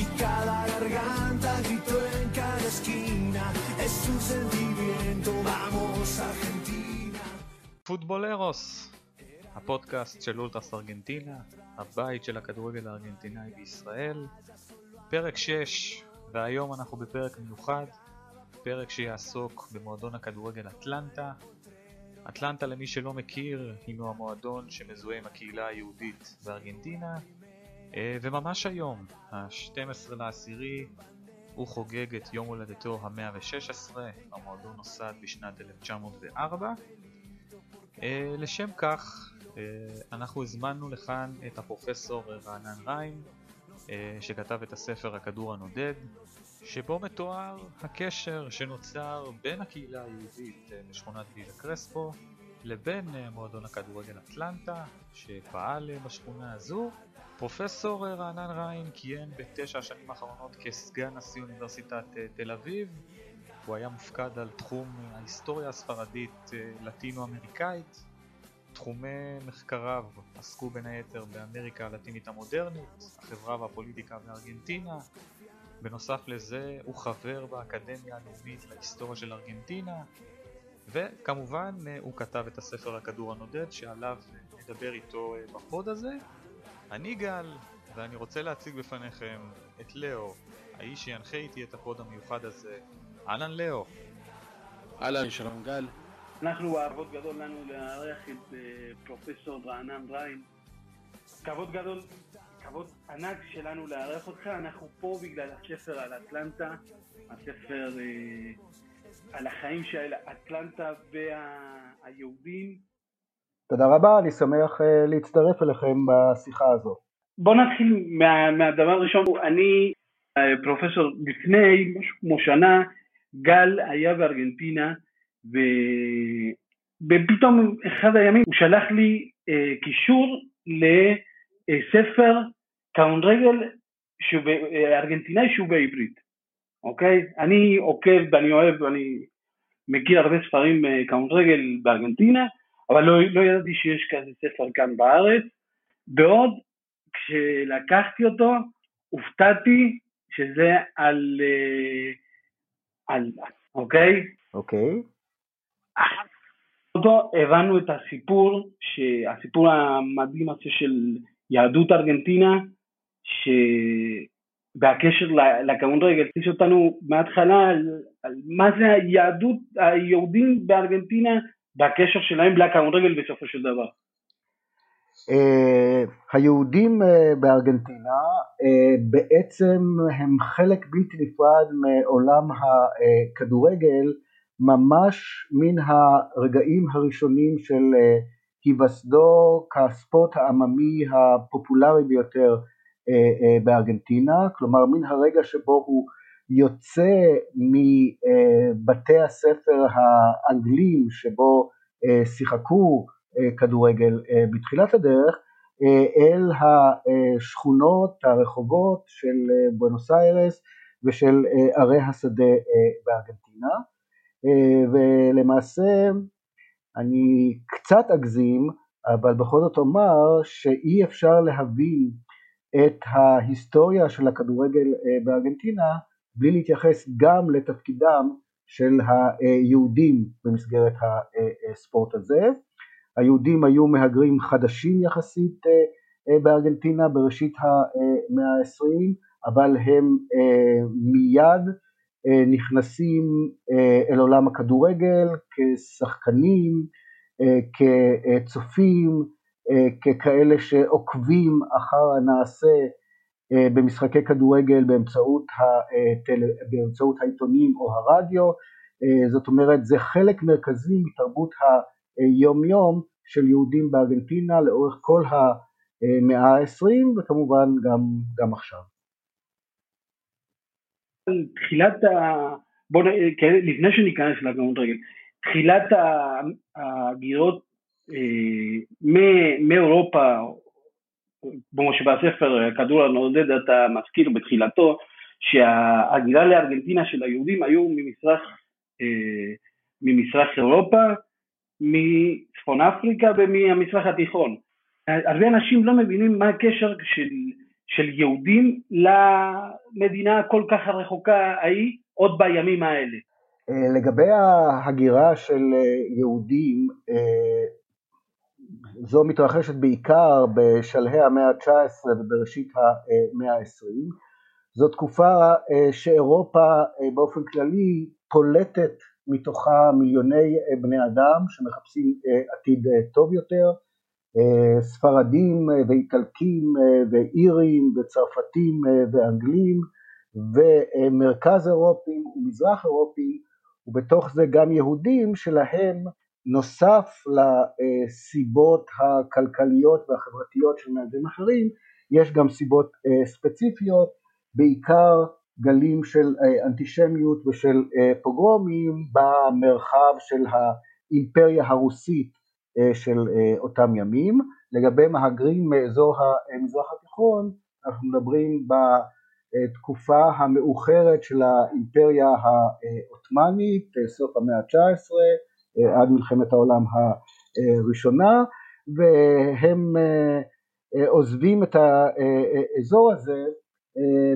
y cada garganta gritó en cada esquina. Es un sentimiento, vamos Argentina. פוטבולרוס, הפודקאסט של אולטרס ארגנטינה, הבית של הכדורגל הארגנטינאי בישראל, פרק 6, והיום אנחנו בפרק מיוחד, פרק שיעסוק במועדון הכדורגל אטלנטה. אטלנטה למי שלא מכיר, הינו המועדון שמזוהה עם הקהילה היהודית בארגנטינה, וממש היום, ה-12 לעשירי, הוא חוגג את יום הולדתו ה-116, המועדון נוסד בשנת 1904. אה, לשם כך, אה, אנחנו הזמנו לכאן את הפרופסור רענן ריין, אה, שכתב את הספר הכדור הנודד, שבו מתואר הקשר שנוצר בין הקהילה היהודית אה, בשכונת וילה קרספו לבין אה, מועדון הכדורגל אטלנטה שפעל אה, בשכונה הזו. פרופסור רענן ריין כיהן בתשע השנים האחרונות כסגן נשיא אוניברסיטת אה, תל אביב. הוא היה מופקד על תחום אה, ההיסטוריה הספרדית אה, לטינו-אמריקאית. תחומי מחקריו עסקו בין היתר באמריקה הלטינית המודרנית, החברה והפוליטיקה בארגנטינה. בנוסף לזה הוא חבר באקדמיה הלאומית להיסטוריה של ארגנטינה, וכמובן הוא כתב את הספר הכדור הנודד שעליו נדבר איתו בפוד הזה. אני גל, ואני רוצה להציג בפניכם את לאו, האיש שינחה איתי את הפוד המיוחד הזה. אהלן לאו. אהלן, שלום גל. אנחנו, כבוד גדול לנו לארח את אה, פרופסור רענן ריין. כבוד גדול, כבוד ענק שלנו לארח אותך. אנחנו פה בגלל הספר על אטלנטה, הספר אה, על החיים של אטלנטה והיהודים. תודה רבה, אני שמח אה, להצטרף אליכם בשיחה הזו. בוא נתחיל מה, מהדבר הראשון. אני, אה, פרופסור, לפני משהו כמו שנה, גל היה בארגנטינה, ו... ופתאום אחד הימים הוא שלח לי אה, קישור לספר קאונרגל ב- אה, ארגנטינאי שהוא בעברית, אוקיי? אני עוקב ואני אוהב ואני מכיר הרבה ספרים קאונרגל בארגנטינה, אבל לא, לא ידעתי שיש כזה ספר כאן בארץ, בעוד כשלקחתי אותו הופתעתי שזה על, אה, על אוקיי? אוקיי? אותו הבנו את הסיפור, הסיפור המדהים הזה של יהדות ארגנטינה, שבהקשר לקרון רגל, הכניס אותנו מההתחלה על, על מה זה היהדות, היהודים בארגנטינה, והקשר שלהם לקרון רגל בסופו של דבר. Uh, היהודים uh, בארגנטינה uh, בעצם הם חלק בלתי נפרד מעולם הכדורגל ממש מן הרגעים הראשונים של היווסדו כספורט העממי הפופולרי ביותר בארגנטינה, כלומר מן הרגע שבו הוא יוצא מבתי הספר האנגלים שבו uh, שיחקו כדורגל בתחילת הדרך אל השכונות, הרחובות של בואנוס איירס ושל ערי השדה בארגנטינה. ולמעשה אני קצת אגזים אבל בכל זאת אומר שאי אפשר להבין את ההיסטוריה של הכדורגל בארגנטינה בלי להתייחס גם לתפקידם של היהודים במסגרת הספורט הזה. היהודים היו מהגרים חדשים יחסית בארגנטינה בראשית המאה העשרים, אבל הם מיד נכנסים אל עולם הכדורגל כשחקנים, כצופים, ככאלה שעוקבים אחר הנעשה במשחקי כדורגל באמצעות, הטל... באמצעות העיתונים או הרדיו, זאת אומרת זה חלק מרכזי מתרבות היום יום של יהודים בארגנטינה לאורך כל המאה העשרים וכמובן גם, גם עכשיו. תחילת ה... בוא נ... לפני שניכנס לגאונות רגל, תחילת הגירות אה, מאירופה, כמו שבספר כדור הנודד אתה מזכיר בתחילתו, שההגירה לארגנטינה של היהודים היו ממזרח, אה, ממזרח אירופה, מצפון אפריקה ומהמזרח התיכון. הרבה אנשים לא מבינים מה הקשר של, של יהודים למדינה הכל כך הרחוקה ההיא עוד בימים האלה. אה, לגבי ההגירה של אה, יהודים, אה, זו מתרחשת בעיקר בשלהי המאה ה-19 ובראשית המאה ה-20. זו תקופה שאירופה באופן כללי פולטת מתוכה מיליוני בני אדם שמחפשים עתיד טוב יותר, ספרדים ואיטלקים ואירים וצרפתים ואנגלים ומרכז אירופים ומזרח אירופים ובתוך זה גם יהודים שלהם נוסף לסיבות הכלכליות והחברתיות של מהגרים אחרים, יש גם סיבות אה, ספציפיות, בעיקר גלים של אה, אנטישמיות ושל אה, פוגרומים במרחב של האימפריה הרוסית של אותם ימים. לגבי מהגרים מאזור המזרח התיכון, אנחנו מדברים בתקופה המאוחרת של האימפריה העות'מאנית, סוף המאה ה-19, אה, עד מלחמת העולם הראשונה והם אה, אה, עוזבים את האזור הזה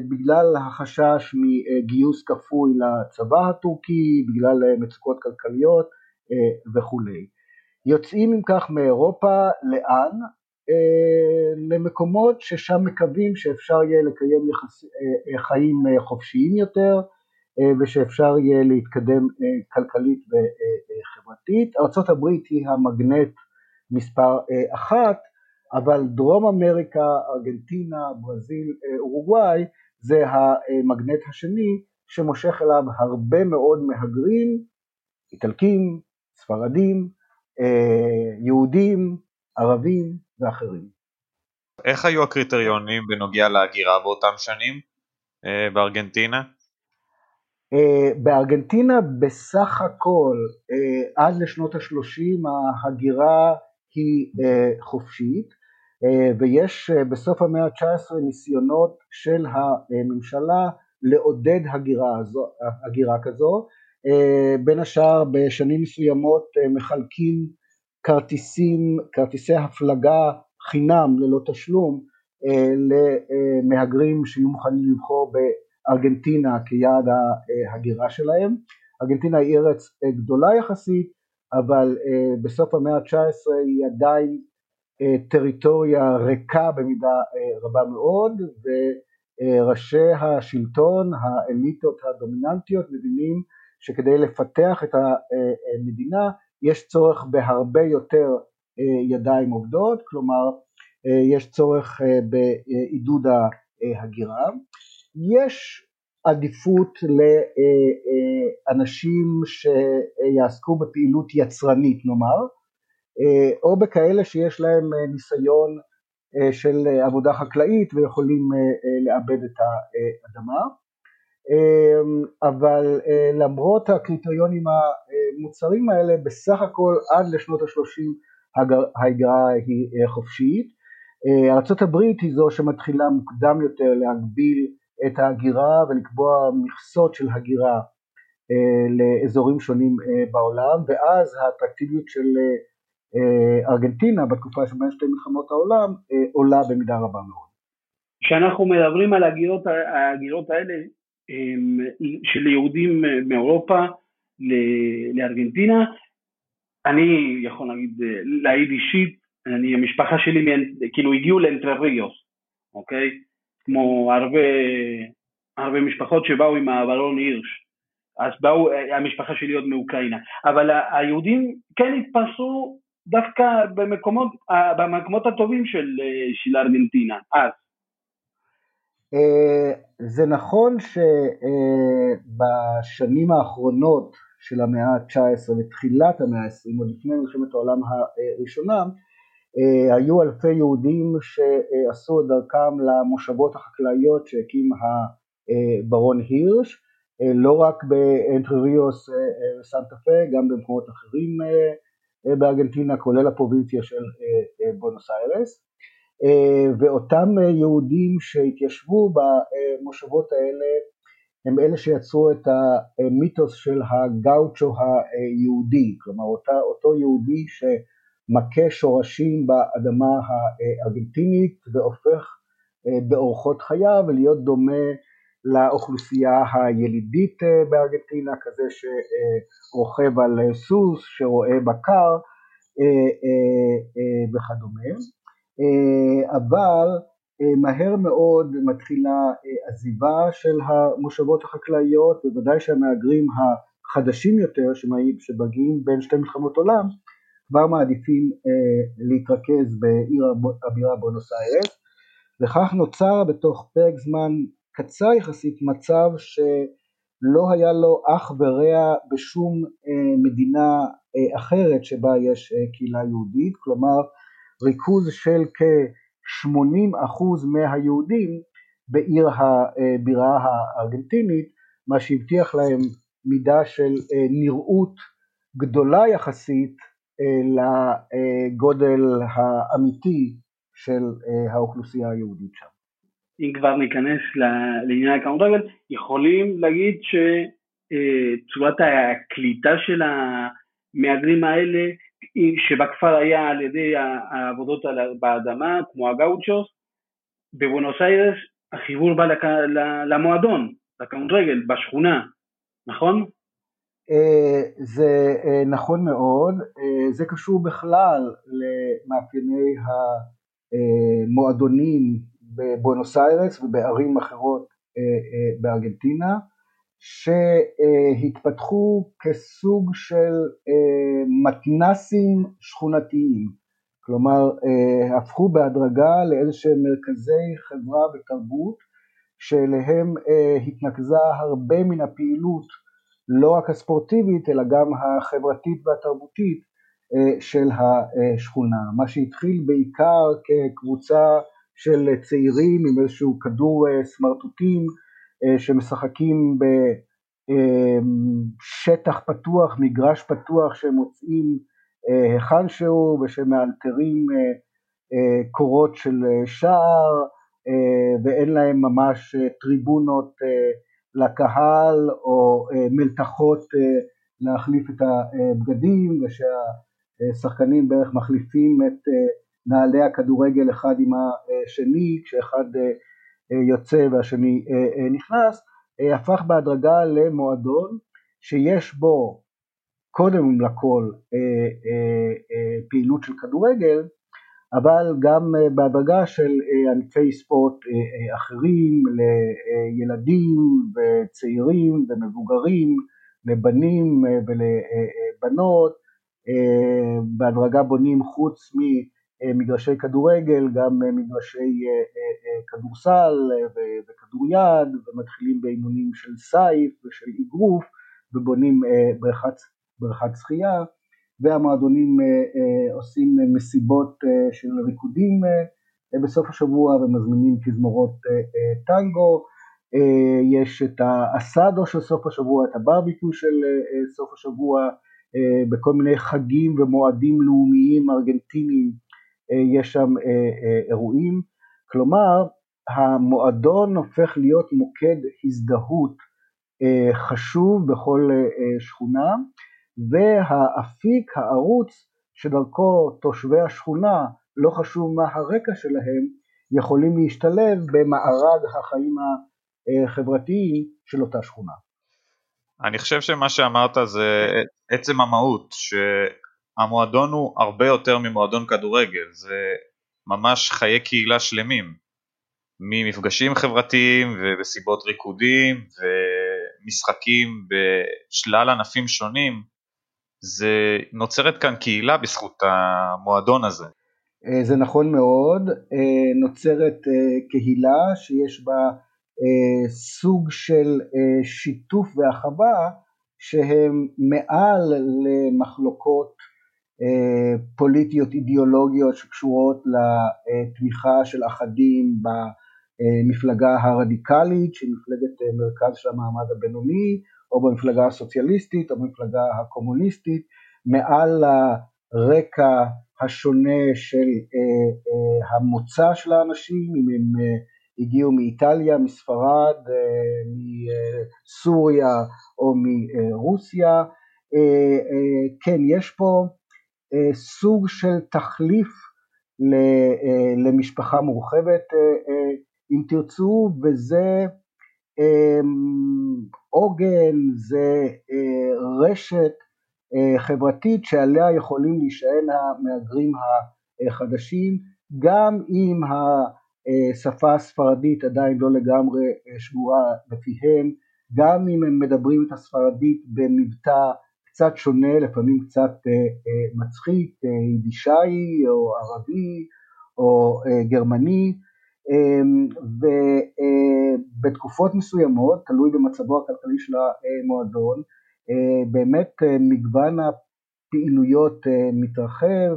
בגלל החשש מגיוס כפוי לצבא הטורקי, בגלל מצוקות כלכליות וכולי. יוצאים אם כך מאירופה לאן? למקומות ששם מקווים שאפשר יהיה לקיים יחס, חיים חופשיים יותר אה, ושאפשר יהיה להתקדם אה, כלכלית וחברתית. ארה"ב היא המגנט מספר אה, אחת, אבל דרום אמריקה, ארגנטינה, ברזיל, אורוגוואי זה המגנט השני שמושך אליו הרבה מאוד מהגרים, איטלקים, ספרדים, יהודים, ערבים ואחרים. איך היו הקריטריונים בנוגע להגירה באותם שנים בארגנטינה? אה, בארגנטינה בסך הכל אה, עד לשנות השלושים ההגירה היא אה, חופשית ויש בסוף המאה ה-19 ניסיונות של הממשלה לעודד הגירה, הזו, הגירה כזו, בין השאר בשנים מסוימות מחלקים כרטיסים, כרטיסי הפלגה חינם ללא תשלום למהגרים שיהיו מוכנים לבחור ארגנטינה כיעד ההגירה שלהם. ארגנטינה היא ארץ אה, גדולה יחסית, אבל אה, בסוף המאה ה-19 היא עדיין אה, טריטוריה ריקה במידה רבה מאוד, וראשי השלטון, האליטות הדומיננטיות, מבינים שכדי לפתח את המדינה יש צורך בהרבה יותר ידיים עובדות, כלומר יש צורך בעידוד ההגירה. יש עדיפות לאנשים שיעסקו בפעילות יצרנית נאמר, או בכאלה שיש להם ניסיון של עבודה חקלאית ויכולים לעבד את האדמה, אבל למרות הקריטריונים המוצרים האלה בסך הכל עד לשנות השלושים ההגירה היא חופשית. ארה"ב היא זו שמתחילה מוקדם יותר להגביל את ההגירה ולקבוע מכסות של הגירה אה, לאזורים שונים אה, בעולם ואז האטרקטיביות של אה, ארגנטינה בתקופה שבין שתי מלחמות העולם עולה במידה רבה מאוד. כשאנחנו מדברים על ההגירות, ההגירות האלה של יהודים מאירופה לארגנטינה, אני יכול להגיד, להעיד אישית, אני, המשפחה שלי כאילו הגיעו לאנטרריוס, אוקיי? כמו הרבה, הרבה משפחות שבאו עם הברון הירש, אז באו, המשפחה שלי עוד מאוקראינה, אבל היהודים כן התפרסו דווקא במקומות, במקומות הטובים של, של ארגנטינה, אז. אה, זה נכון שבשנים האחרונות של המאה ה-19 ותחילת המאה ה-20, עוד לפני מלחמת העולם הראשונה, אה, היו אלפי יהודים שעשו את דרכם למושבות החקלאיות שהקים הברון הירש, אה, לא רק באנטריריוס וסנטה פה, גם במקומות אחרים אה, בארגנטינה, כולל הפרובינציה של בונוס איירס. ואותם יהודים שהתיישבו במושבות האלה הם אלה שיצרו את המיתוס של הגאוצ'ו היהודי, כלומר אותה, אותו יהודי ש... מכה שורשים באדמה הארגנטינית והופך באורחות חייו ולהיות דומה לאוכלוסייה הילידית בארגנטינה, כזה שרוכב על סוס, שרואה בקר וכדומה. אבל מהר מאוד מתחילה עזיבה של המושבות החקלאיות, בוודאי שהמהגרים החדשים יותר שמגיעים בין שתי מלחמות עולם כבר מעדיפים להתרכז בעיר הבירה בונוס איירס וכך נוצר בתוך פרק זמן קצר יחסית מצב שלא היה לו אח ורע בשום מדינה אחרת שבה יש קהילה יהודית, כלומר ריכוז של כ-80% מהיהודים בעיר הבירה הארגנטינית, מה שהבטיח להם מידה של נראות גדולה יחסית לגודל האמיתי של האוכלוסייה היהודית שם. אם כבר ניכנס לעניין הכדורגל, יכולים להגיד שצורת הקליטה של המהגרים האלה, שבכפר היה על ידי העבודות באדמה, כמו הגאוצ'וס, בבונוס איירס החיבור בא למועדון, לכדורגל, בשכונה, נכון? זה נכון מאוד, זה קשור בכלל למאפייני המועדונים בבונוס איירס ובערים אחרות בארגנטינה שהתפתחו כסוג של מתנסים שכונתיים, כלומר הפכו בהדרגה לאיזה שהם מרכזי חברה ותרבות שאליהם התנקזה הרבה מן הפעילות לא רק הספורטיבית אלא גם החברתית והתרבותית של השכונה, מה שהתחיל בעיקר כקבוצה של צעירים עם איזשהו כדור סמרטוטים שמשחקים בשטח פתוח, מגרש פתוח שהם מוצאים היכן שהוא ושמאלתרים קורות של שער ואין להם ממש טריבונות לקהל או מלתחות להחליף את הבגדים ושהשחקנים בערך מחליפים את נעלי הכדורגל אחד עם השני כשאחד יוצא והשני נכנס, הפך בהדרגה למועדון שיש בו קודם לכל פעילות של כדורגל אבל גם בהדרגה של ענפי ספורט אחרים לילדים וצעירים ומבוגרים, לבנים ולבנות, בהדרגה בונים חוץ ממגרשי כדורגל גם מגרשי כדורסל וכדוריד ומתחילים באימונים של סייף ושל אגרוף ובונים בריכת שחייה והמועדונים עושים מסיבות של ריקודים בסוף השבוע ומזמינים תזמורות טנגו, יש את האסדו של סוף השבוע, את הברביקיו של סוף השבוע, בכל מיני חגים ומועדים לאומיים ארגנטיניים יש שם אירועים, כלומר המועדון הופך להיות מוקד הזדהות חשוב בכל שכונה והאפיק, הערוץ שדרכו תושבי השכונה, לא חשוב מה הרקע שלהם, יכולים להשתלב במארג החיים החברתיים של אותה שכונה. אני חושב שמה שאמרת זה עצם המהות, שהמועדון הוא הרבה יותר ממועדון כדורגל, זה ממש חיי קהילה שלמים, ממפגשים חברתיים ובסיבות ריקודים ומשחקים בשלל ענפים שונים, זה נוצרת כאן קהילה בזכות המועדון הזה. זה נכון מאוד, נוצרת קהילה שיש בה סוג של שיתוף והחווה שהם מעל למחלוקות פוליטיות אידיאולוגיות שקשורות לתמיכה של אחדים במפלגה הרדיקלית שהיא מפלגת מרכז של המעמד הבינוני או במפלגה הסוציאליסטית או במפלגה הקומוניסטית, מעל הרקע השונה של המוצא של האנשים, אם הם הגיעו מאיטליה, מספרד, מסוריה או מרוסיה, כן יש פה סוג של תחליף למשפחה מורחבת אם תרצו, וזה עוגן, זה רשת חברתית שעליה יכולים להישען המהגרים החדשים, גם אם השפה הספרדית עדיין לא לגמרי שבורה בפיהם, גם אם הם מדברים את הספרדית במבטא קצת שונה, לפעמים קצת מצחיק, יידישאי או ערבי או גרמני, ובתקופות מסוימות, תלוי במצבו הכלכלי של המועדון, באמת מגוון הפעילויות מתרחב,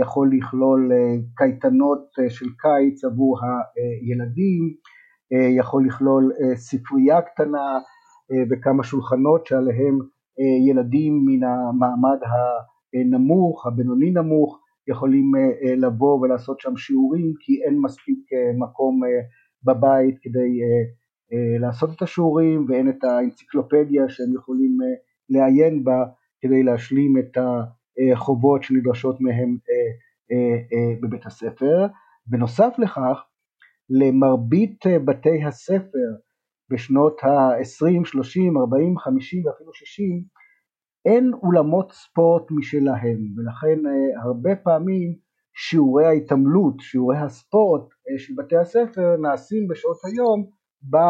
יכול לכלול קייטנות של קיץ עבור הילדים, יכול לכלול ספרייה קטנה וכמה שולחנות שעליהם ילדים מן המעמד הנמוך, הבינוני נמוך, יכולים לבוא ולעשות שם שיעורים כי אין מספיק מקום בבית כדי לעשות את השיעורים ואין את האנציקלופדיה שהם יכולים לעיין בה כדי להשלים את החובות שנדרשות מהם בבית הספר. בנוסף לכך, למרבית בתי הספר בשנות ה-20, 30, 40, 50 ואפילו 60 אין אולמות ספורט משלהם ולכן הרבה פעמים שיעורי ההתעמלות, שיעורי הספורט של בתי הספר נעשים בשעות היום באולם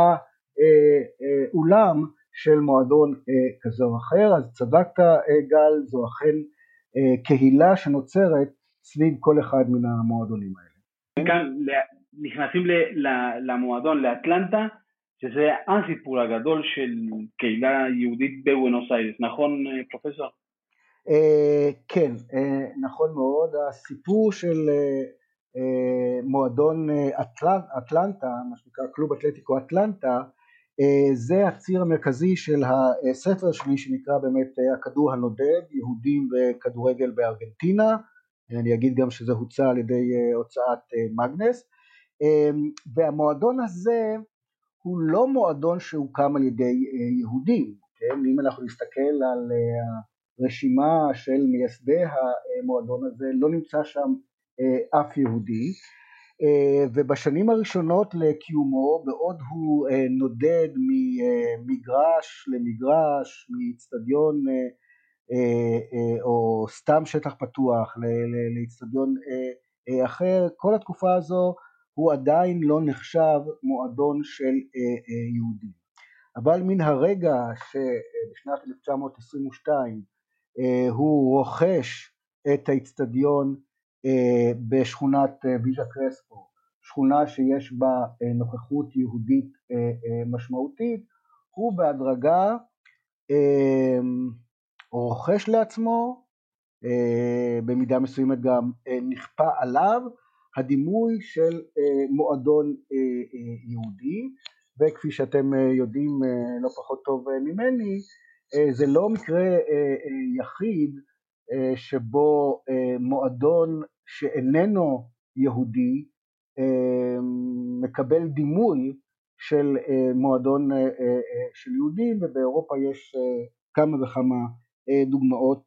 של מועדון כזה או אחר, אז צדקת גל, זו אכן קהילה שנוצרת סביב כל אחד מן המועדונים האלה. כאן נכנסים למועדון לאטלנטה שזה הסיפור הגדול של קהילה יהודית בבואנוס איירס, נכון פרופסור? כן, נכון מאוד, הסיפור של מועדון אטלנטה, מה שנקרא קלוב אתלטיקו אטלנטה, זה הציר המרכזי של הספר שלי שנקרא באמת הכדור הנודד, יהודים וכדורגל בארגנטינה, אני אגיד גם שזה הוצא על ידי הוצאת מגנס, והמועדון הזה הוא לא מועדון שהוקם על ידי יהודים, כן? אם אנחנו נסתכל על הרשימה של מייסדי המועדון הזה לא נמצא שם אף יהודי ובשנים הראשונות לקיומו בעוד הוא נודד ממגרש למגרש, מאיצטדיון או סתם שטח פתוח לאיצטדיון אחר, כל התקופה הזו הוא עדיין לא נחשב מועדון של יהודים. אבל מן הרגע שבשנת 1922 הוא רוכש את האיצטדיון בשכונת ויז'ה קרספו, שכונה שיש בה נוכחות יהודית משמעותית, הוא בהדרגה רוכש לעצמו, במידה מסוימת גם נכפה עליו, הדימוי של מועדון יהודי וכפי שאתם יודעים לא פחות טוב ממני זה לא מקרה יחיד שבו מועדון שאיננו יהודי מקבל דימוי של מועדון של יהודים ובאירופה יש כמה וכמה דוגמאות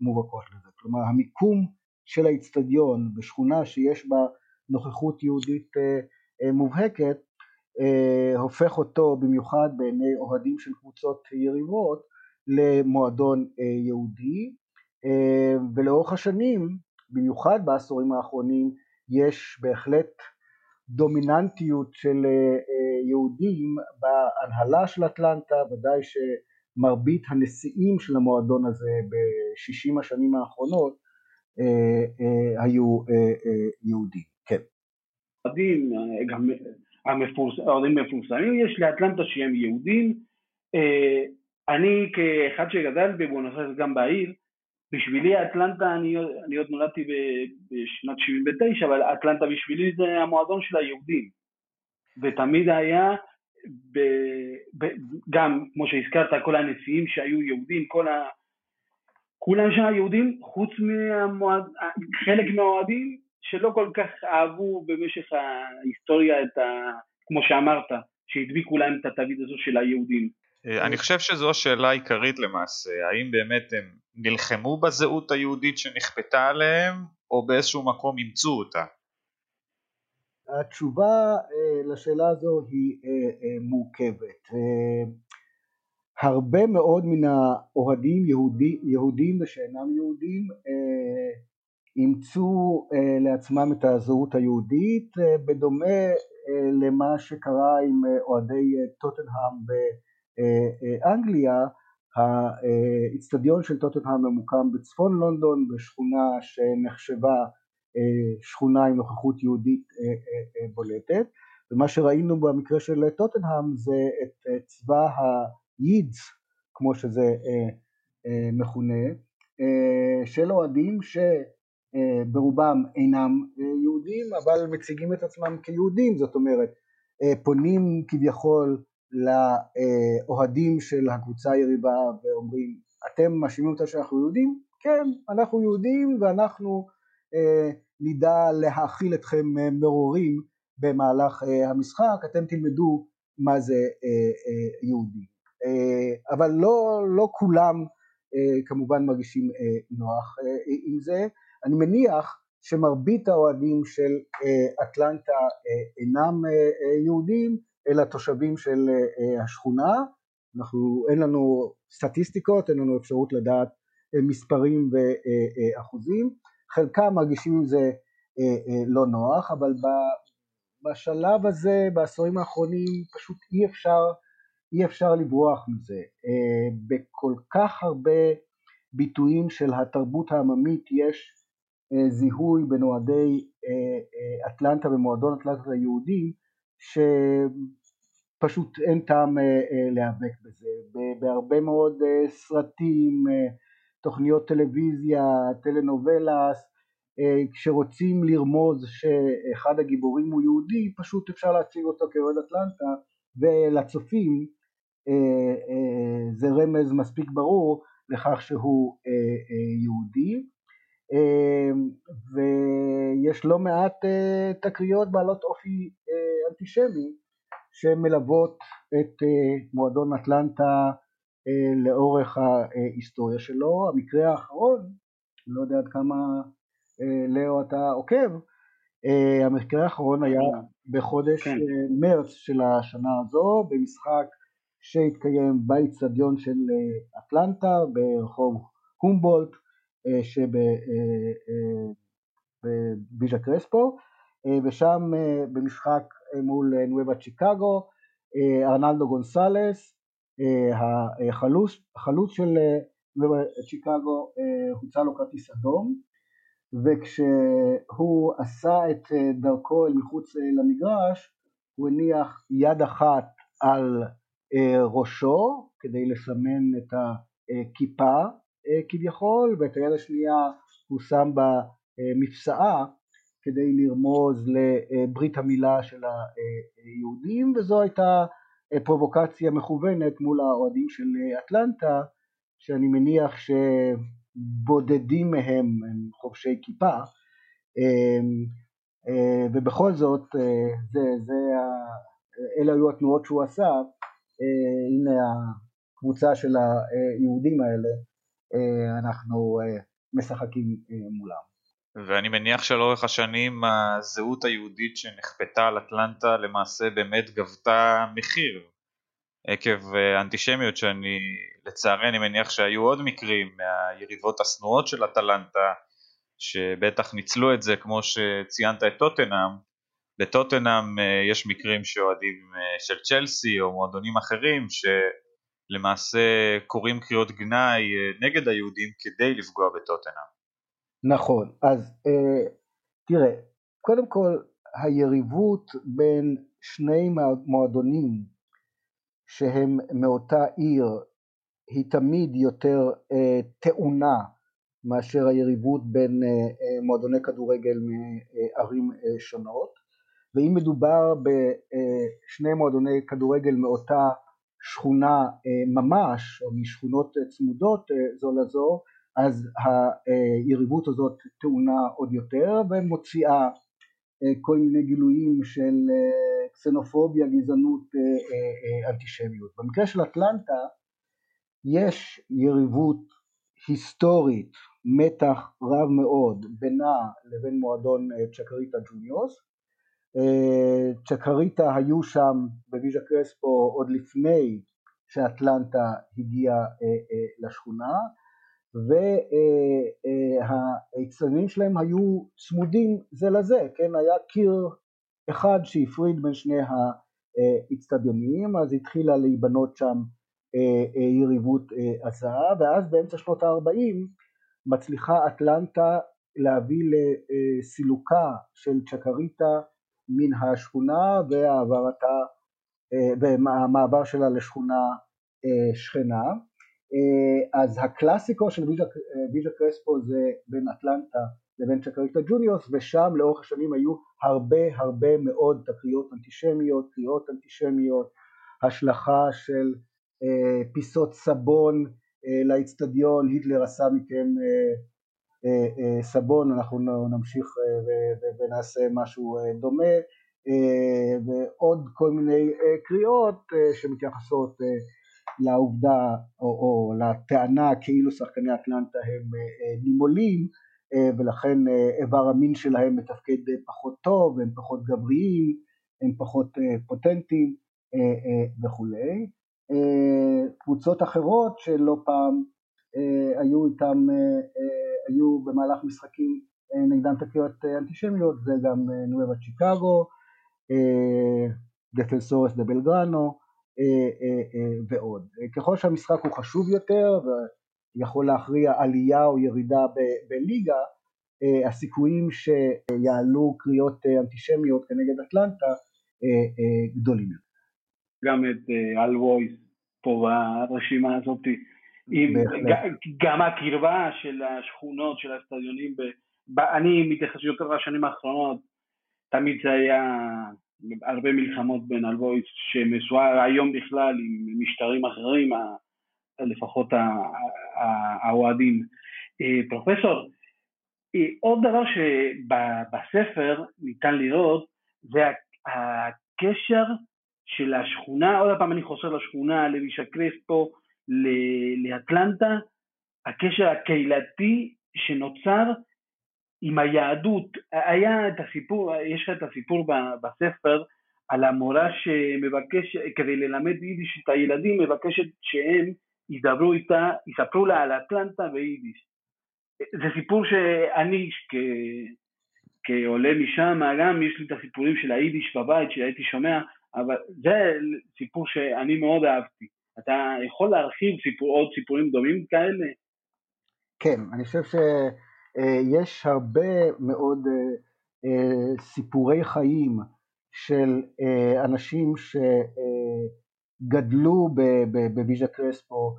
מובהקות לזה, כלומר המיקום של האיצטדיון בשכונה שיש בה נוכחות יהודית מובהקת הופך אותו במיוחד בעיני אוהדים של קבוצות יריבות למועדון יהודי. ולאורך השנים במיוחד בעשורים האחרונים יש בהחלט דומיננטיות של יהודים בהנהלה של אטלנטה, ודאי שמרבית הנשיאים של המועדון הזה בשישים השנים האחרונות היו יהודים, כן. אוהדים, גם אוהדים מפורסמים יש לאטלנטה שהם יהודים, אני כאחד שגדל בבואנוס איירס גם בעיר, בשבילי אטלנטה, אני, אני עוד נולדתי בשנת 79, אבל אטלנטה בשבילי זה המועדון של היהודים. ותמיד היה, ב, ב, גם כמו שהזכרת, כל הנשיאים שהיו יהודים, כל ה... כולם שם יהודים, חוץ מחלק מהאוהדים שלא כל כך אהבו במשך ההיסטוריה את ה... כמו שאמרת, שהדביקו להם את התווית הזו של היהודים. אני חושב שזו השאלה העיקרית למעשה, האם באמת הם נלחמו בזהות היהודית שנכפתה עליהם, או באיזשהו מקום אימצו אותה? התשובה לשאלה הזו היא מורכבת. הרבה מאוד מן האוהדים יהודי, יהודים ושאינם יהודים אימצו לעצמם את הזהות היהודית בדומה למה שקרה עם אוהדי טוטנהאם באנגליה האיצטדיון של טוטנהאם ממוקם בצפון לונדון בשכונה שנחשבה שכונה עם נוכחות יהודית בולטת. ומה שראינו במקרה של טוטנהאם זה את צבא הידס כמו שזה מכונה של אוהדים שברובם אינם יהודים אבל מציגים את עצמם כיהודים. זאת אומרת פונים כביכול לאוהדים של הקבוצה היריבה ואומרים אתם מאשימים אותה שאנחנו יהודים? כן אנחנו יהודים ואנחנו אה, נדע להאכיל אתכם מרורים במהלך אה, המשחק. אתם תלמדו מה זה אה, אה, יהודי אה, אבל לא, לא כולם אה, כמובן מרגישים אה, נוח אה, עם זה. אני מניח שמרבית האוהדים של אה, אטלנטה אה, אינם אה, יהודים אלא תושבים של השכונה, אנחנו אין לנו סטטיסטיקות, אין לנו אפשרות לדעת מספרים ואחוזים, חלקם מרגישים עם זה לא נוח, אבל בשלב הזה, בעשורים האחרונים, פשוט אי אפשר, אי אפשר לברוח מזה. בכל כך הרבה ביטויים של התרבות העממית יש זיהוי בין אוהדי אטלנטה ומועדון אטלנטה היהודים שפשוט אין טעם להיאבק בזה. בהרבה מאוד סרטים, תוכניות טלוויזיה, טלנובלס, כשרוצים לרמוז שאחד הגיבורים הוא יהודי, פשוט אפשר להציג אותו כאוהד אטלנטה, ולצופים זה רמז מספיק ברור לכך שהוא יהודי. ויש לא מעט תקריות בעלות אופי אנטישמי שמלוות את מועדון אטלנטה לאורך ההיסטוריה שלו. המקרה האחרון, לא יודע עד כמה לאו אתה עוקב, המקרה האחרון היה בחודש כן. מרץ של השנה הזו במשחק שהתקיים באיצטדיון של אטלנטה ברחוב הומבולט שבביז'ה קרספו ושם במשחק מול נואבה צ'יקגו ארנלדו גונסלס החלוץ, החלוץ של צ'יקגו הוצא לו כרטיס אדום וכשהוא עשה את דרכו אל מחוץ למגרש הוא הניח יד אחת על ראשו כדי לסמן את הכיפה כביכול ואת היד השנייה הוא שם במפסעה כדי לרמוז לברית המילה של היהודים וזו הייתה פרובוקציה מכוונת מול האוהדים של אטלנטה שאני מניח שבודדים מהם הם חובשי כיפה. ובכל זאת זה, זה, אלה היו התנועות שהוא עשה הנה הקבוצה של היהודים האלה אנחנו משחקים מולם. ואני מניח שלאורך השנים הזהות היהודית שנכפתה על אטלנטה למעשה באמת גבתה מחיר עקב אנטישמיות שאני לצערי אני מניח שהיו עוד מקרים מהיריבות השנואות של אטלנטה שבטח ניצלו את זה כמו שציינת את טוטנאם בטוטנאם יש מקרים שאוהדים של צ'לסי או מועדונים אחרים שלמעשה קוראים קריאות גנאי נגד היהודים כדי לפגוע בטוטנאם. נכון, אז אה, תראה, קודם כל היריבות בין שני מועדונים שהם מאותה עיר היא תמיד יותר אה, טעונה מאשר היריבות בין אה, אה, מועדוני כדורגל מערים אה, שונות ואם מדובר בשני מועדוני כדורגל מאותה שכונה אה, ממש או משכונות צמודות אה, זו לזו אז היריבות הזאת טעונה עוד יותר ומוציאה אה, כל מיני גילויים של אה, קסנופוביה, גזענות, אה, אנטישמיות. במקרה של אטלנטה יש יריבות היסטורית, מתח רב מאוד בינה לבין מועדון צ'קריטה ג'וניוס צ'קריטה היו שם בוויז'ה קרספו עוד לפני שאטלנטה הגיעה לשכונה והאצטדיונים שלהם היו צמודים זה לזה, כן, היה קיר אחד שהפריד בין שני האצטדיונים, אז התחילה להיבנות שם יריבות עזה, ואז באמצע שנות ה-40 מצליחה אטלנטה להביא לסילוקה של צ'קריטה מן השכונה והעברתה, והמעבר שלה לשכונה שכנה. אז הקלאסיקו של ויז'ה קרספו זה בין אטלנטה לבין צ'קריטה ג'וניוס ושם לאורך השנים היו הרבה הרבה מאוד תקריות אנטישמיות, קריאות אנטישמיות, השלכה של אה, פיסות סבון אה, לאיצטדיון, היטלר עשה מכם אה, אה, אה, סבון, אנחנו נמשיך אה, ונעשה משהו אה, דומה אה, ועוד כל מיני אה, קריאות אה, שמתייחסות אה, לעובדה או, או לטענה כאילו שחקני אטלנטה הם נימולים ולכן איבר המין שלהם מתפקד פחות טוב, הם פחות גבריים, הם פחות פוטנטיים וכולי. קבוצות אחרות שלא פעם היו איתם, היו במהלך משחקים נגדם תקריות אנטישמיות, זה גם נואבה צ'יקגו, דפלסורס דה בלגרנו, אה, אה, אה, ועוד. ככל שהמשחק הוא חשוב יותר ויכול להכריע עלייה או ירידה בליגה, הסיכויים שיעלו קריאות אנטישמיות כנגד אטלנטה גדולים יותר. גם את אל וויס פה ברשימה הזאת, גם הקרבה של השכונות, של האצטדיונים, אני מתייחס יותר לשנים האחרונות, תמיד זה היה הרבה מלחמות בין אלבויס שמסועה היום בכלל עם משטרים אחרים, לפחות האוהדים. אה, פרופסור, אה, עוד דבר שבספר ניתן לראות זה הקשר של השכונה, עוד פעם אני חוזר לשכונה, לווישה קרספו, לאטלנטה, הקשר הקהילתי שנוצר עם היהדות, היה את הסיפור, יש לך את הסיפור בספר על המורה שמבקש, כדי ללמד יידיש את הילדים, מבקשת שהם ידברו איתה, יספרו לה על אטלנטה ויידיש. זה סיפור שאני כ... כעולה משם, גם יש לי את הסיפורים של היידיש בבית שהייתי שומע, אבל זה סיפור שאני מאוד אהבתי. אתה יכול להרחיב סיפור, עוד סיפורים דומים כאלה? כן, אני חושב ש... אה, הרבה מאוד אה, אה, סיפורי חיים של אנשים שגדלו בביז'ה קרספו,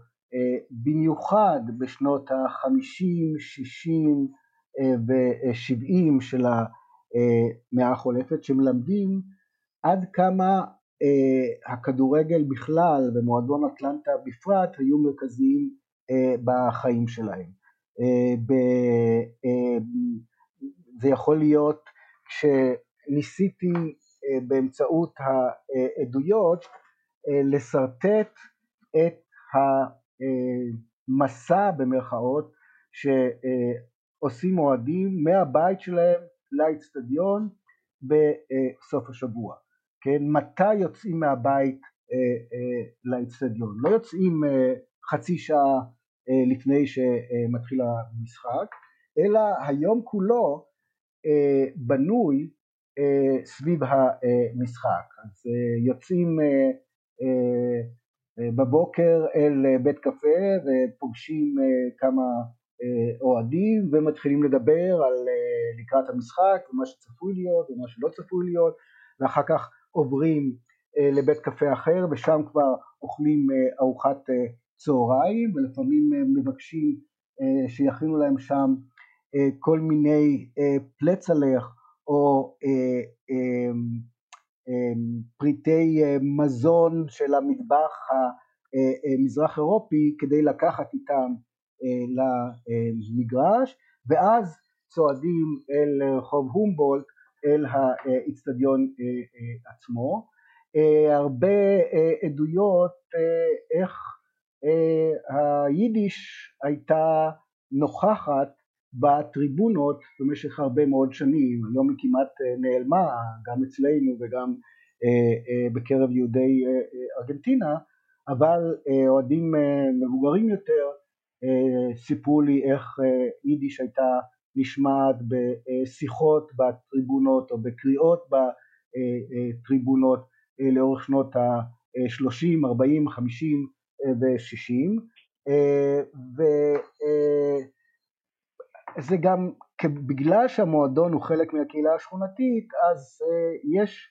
במיוחד בשנות ה-50, 60 ו-70 של המאה החולפת, שמלמדים עד כמה הכדורגל בכלל ומועדון אטלנטה בפרט היו מרכזיים בחיים שלהם. אה, אה, זה יכול להיות כשניסיתי אה, באמצעות העדויות לשרטט את המסע במרכאות שעושים אוהדים מהבית שלהם לאצטדיון בסוף השבוע, כן, מתי יוצאים מהבית לאצטדיון, לא יוצאים חצי שעה אה, לפני שמתחיל המשחק, אלא היום כולו אה, בנוי אה, סביב המשחק. אז יוצאים בבוקר אל בית קפה ופוגשים כמה אוהדים ומתחילים לדבר על לקראת המשחק ומה שצפוי להיות ומה שלא צפוי להיות ואחר כך עוברים לבית קפה אחר ושם כבר אוכלים ארוחת צהריים ולפעמים מבקשים אה, שיכינו להם שם אה, כל מיני אה, פלצלך או פריטי מזון של המטבח המזרח אירופי כדי לקחת איתם למגרש ואז צועדים אל רחוב הומבולט אל האיצטדיון עצמו. הרבה עדויות איך אה, היידיש הייתה נוכחת בטריבונות במשך הרבה מאוד שנים, היום היא כמעט נעלמה גם אצלנו וגם בקרב יהודי ארגנטינה, אבל אוהדים מבוגרים יותר סיפרו לי איך יידיש הייתה נשמעת בשיחות בטריבונות או בקריאות בטריבונות לאורך שנות ה-30, 40, 50 ו-60 וזה גם בגלל שהמועדון הוא חלק מהקהילה השכונתית אז יש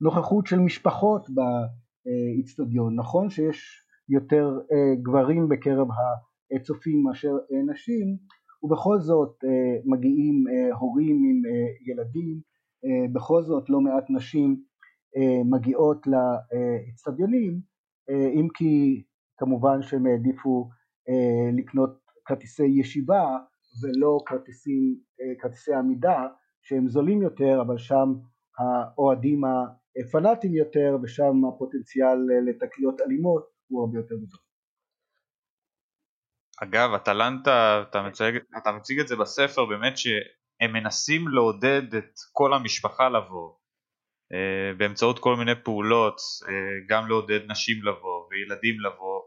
נוכחות של משפחות באיצטדיון, נכון? שיש יותר גברים בקרב הצופים מאשר נשים ובכל זאת מגיעים הורים עם ילדים, בכל זאת לא מעט נשים מגיעות לאצטדיונים אם כי כמובן שהם העדיפו לקנות כרטיסי ישיבה ולא כרטיסים, כרטיסי עמידה שהם זולים יותר אבל שם האוהדים הפנאטים יותר ושם הפוטנציאל לתקריות אלימות הוא הרבה יותר גדול. אגב, אטלנטה, אתה אתה מציג את זה בספר באמת שהם מנסים לעודד את כל המשפחה לבוא אה, באמצעות כל מיני פעולות, אה, גם לעודד נשים לבוא וילדים לבוא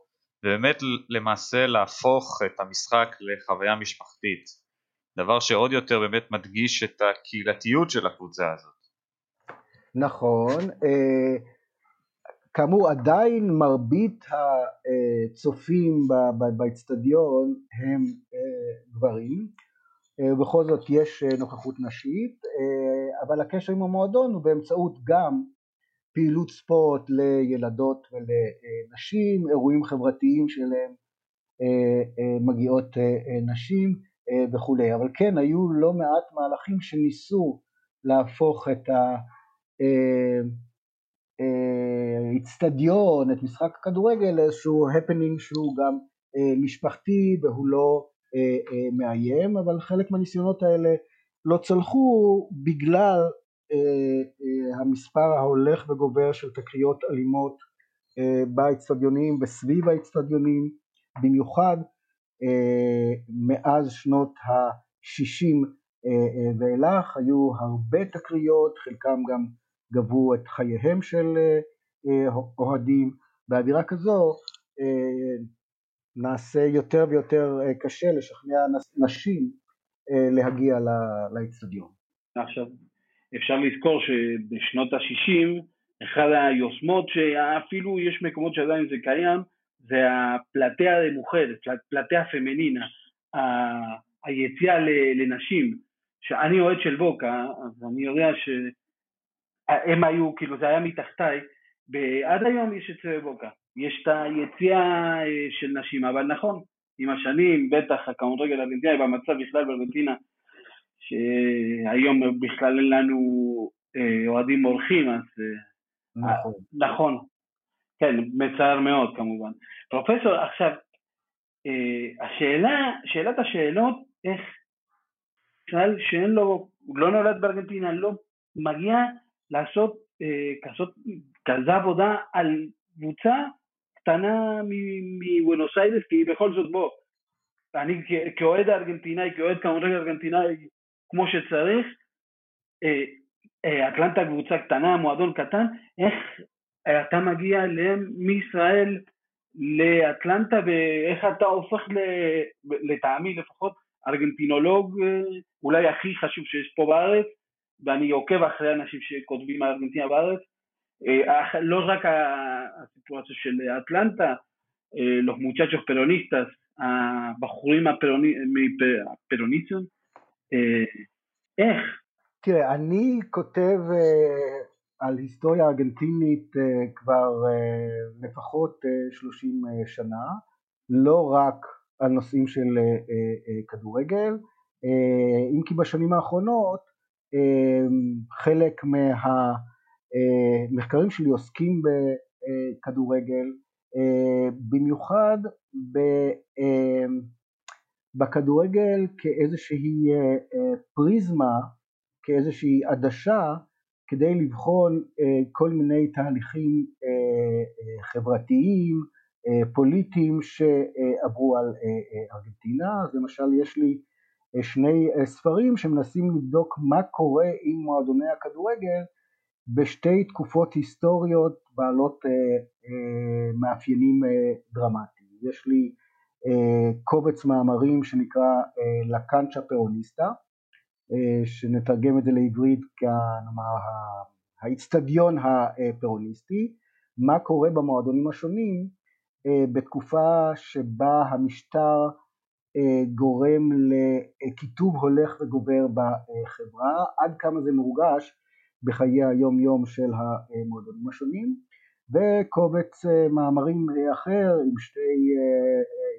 ובאמת למעשה להפוך את המשחק לחוויה משפחתית דבר שעוד יותר באמת מדגיש את הקהילתיות של הקבוצה הזאת. נכון, אה, כאמור עדיין מרבית הצופים באצטדיון הם גברים. ובכל זאת יש נוכחות נשית. אבל הקשר עם המועדון הוא באמצעות גם פעילות ספורט לילדות ולנשים, אירועים חברתיים שלהם מגיעות נשים וכולי, אבל כן היו לא מעט מהלכים שניסו להפוך את האיצטדיון, את משחק הכדורגל לאיזשהו הפנינג שהוא גם משפחתי והוא לא מאיים, אבל חלק מהניסיונות האלה לא צלחו בגלל המספר ההולך וגובר של תקריות אלימות באצטדיונים וסביב האצטדיונים, במיוחד מאז שנות ה-60 ואילך היו הרבה תקריות, חלקם גם גבו את חייהם של אוהדים, באווירה כזו נעשה יותר ויותר קשה לשכנע נשים להגיע לאצטדיון. עכשיו אפשר לזכור שבשנות ה-60 אחד היוזמות שאפילו יש מקומות שעדיין זה קיים זה הפלטיה המאוחדת, פלטיה פמינינה, היציאה לנשים, שאני אוהד של בוקה אז אני יודע שהם היו, כאילו זה היה מתחתיי, ועד היום יש את בוקה, יש את היציאה של נשים, אבל נכון, עם השנים בטח הכדורגל הארגנטינאי במצב בכלל בארגנטינה שהיום בכלל אין לנו אה, אוהדים אורחים, אז... אה, נכון. נכון, כן, מצער מאוד כמובן. פרופסור, עכשיו, אה, השאלה, שאלת השאלות, איך בכלל שאין לו, הוא לא נולד בארגנטינה, לא מגיע לעשות כזאת, כזה עבודה על קבוצה קטנה מבואנוס איירס, כי בכל זאת בוא, אני כאוהד הארגנטינאי, כאוהד כמובן ארגנטינאי כמו שצריך, אה, אה, אטלנטה קבוצה קטנה, מועדון קטן, איך אתה מגיע מישראל לאטלנטה ואיך אתה הופך לטעמי לפחות ארגנטינולוג אה, אולי הכי חשוב שיש פה בארץ ואני עוקב אחרי אנשים שכותבים על ארגנטינה בארץ לא רק הסיטואציה של אטלנטה, los muchachos peronistas, הבחורים אה, איך? תראה, אני כותב אה, על היסטוריה ארגנטינית אה, כבר לפחות 30 שנה, לא רק על נושאים של כדורגל, אם כי בשנים האחרונות חלק מהמחקרים שלי עוסקים בכדורגל, במיוחד בכדורגל כאיזושהי אה, אה, פריזמה, כאיזושהי עדשה כדי לבחון אה, כל מיני תהליכים חברתיים, פוליטיים שעברו על ארגנטינה, אז למשל יש לי שני ספרים שמנסים לבדוק מה קורה עם מועדוני הכדורגל בשתי תקופות היסטוריות בעלות מאפיינים דרמטיים. יש לי קובץ מאמרים שנקרא לקנצ'ה פרוניסטה, שנתרגם את זה לעברית כנאמר האיצטדיון הפירוניסטי, מה קורה במועדונים השונים בתקופה שבה המשטר גורם לקיטוב הולך וגובר בחברה, עד כמה זה מורגש בחיי היום יום של המועדונים השונים, וקובץ מאמרים אחר עם, שתי,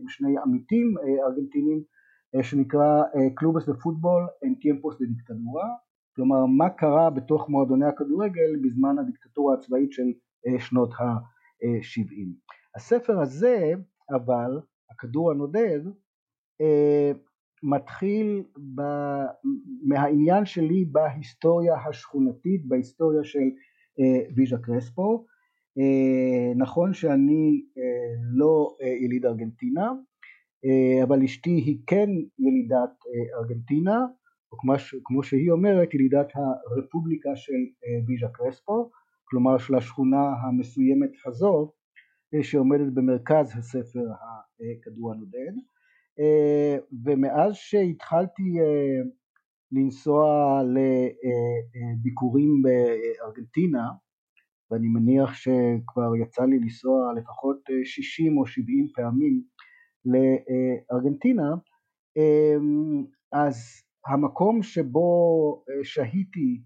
עם שני עמיתים ארגנטינים שנקרא קלובס דה פוטבול en tiempos de dictadura, כלומר מה קרה בתוך מועדוני הכדורגל בזמן הדיקטטורה הצבאית של שנות ה-70. הספר הזה אבל, הכדור הנודד, מתחיל ב... מהעניין שלי בהיסטוריה השכונתית, בהיסטוריה של ויז'ה קרספו. נכון שאני לא יליד ארגנטינה, אבל אשתי היא כן ילידת ארגנטינה, או כמו שהיא אומרת ילידת הרפובליקה של ויז'ה קרספו, כלומר של השכונה המסוימת הזו שעומדת במרכז הספר הכדור הנודד, ומאז שהתחלתי לנסוע לביקורים בארגנטינה, ואני מניח שכבר יצא לי לנסוע לפחות 60 או 70 פעמים לארגנטינה, אז המקום שבו שהיתי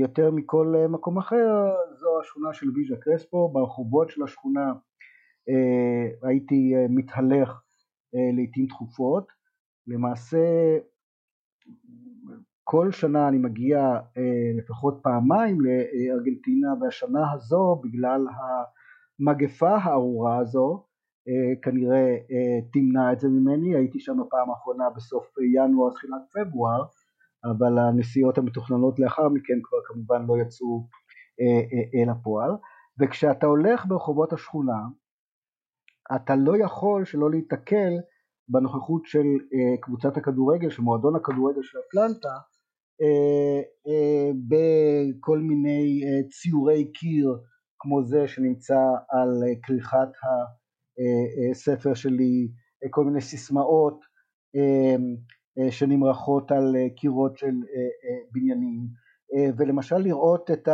יותר מכל מקום אחר זו השכונה של ויז'ה קרספו, ברחובות של השכונה הייתי מתהלך לעיתים תכופות, למעשה כל שנה אני מגיע לפחות פעמיים לארגנטינה והשנה הזו בגלל המגפה הארורה הזו כנראה תמנע את זה ממני, הייתי שם בפעם האחרונה בסוף ינואר תחילת פברואר אבל הנסיעות המתוכננות לאחר מכן כבר כמובן לא יצאו אל הפועל. וכשאתה הולך ברחובות השכונה אתה לא יכול שלא להיתקל בנוכחות של קבוצת הכדורגל, של מועדון הכדורגל של אטלנטה בכל מיני ציורי קיר כמו זה שנמצא על כריכת הספר שלי, כל מיני סיסמאות שנמרחות על קירות של בניינים ולמשל לראות את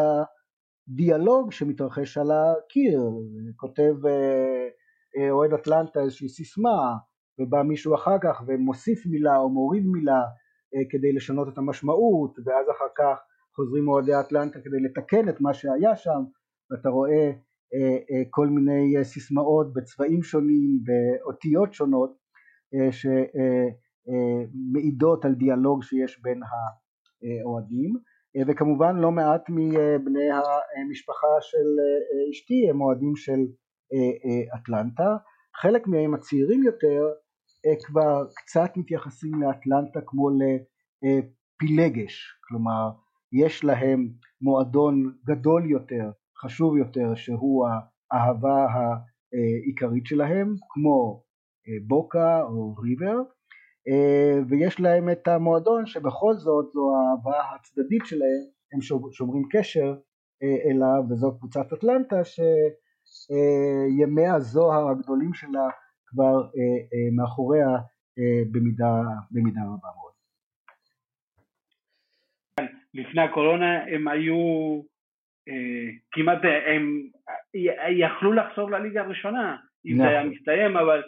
הדיאלוג שמתרחש על הקיר, כותב אוהד אטלנטה איזושהי סיסמה ובא מישהו אחר כך ומוסיף מילה או מוריד מילה כדי לשנות את המשמעות ואז אחר כך חוזרים אוהדי אטלנטה כדי לתקן את מה שהיה שם ואתה רואה כל מיני סיסמאות בצבעים שונים באותיות שונות שמעידות על דיאלוג שיש בין האוהדים וכמובן לא מעט מבני המשפחה של אשתי הם אוהדים של אטלנטה, חלק מהם הצעירים יותר כבר קצת מתייחסים לאטלנטה כמו לפילגש, כלומר יש להם מועדון גדול יותר, חשוב יותר, שהוא האהבה העיקרית שלהם, כמו בוקה או ריבר, ויש להם את המועדון שבכל זאת זו האהבה הצדדית שלהם, הם שומרים קשר אליו וזו קבוצת אטלנטה שימי הזוהר הגדולים שלה כבר מאחוריה במידה, במידה רבה מאוד. לפני הקורונה הם היו כמעט, הם יכלו לחזור לליגה הראשונה אם זה היה מסתיים, אבל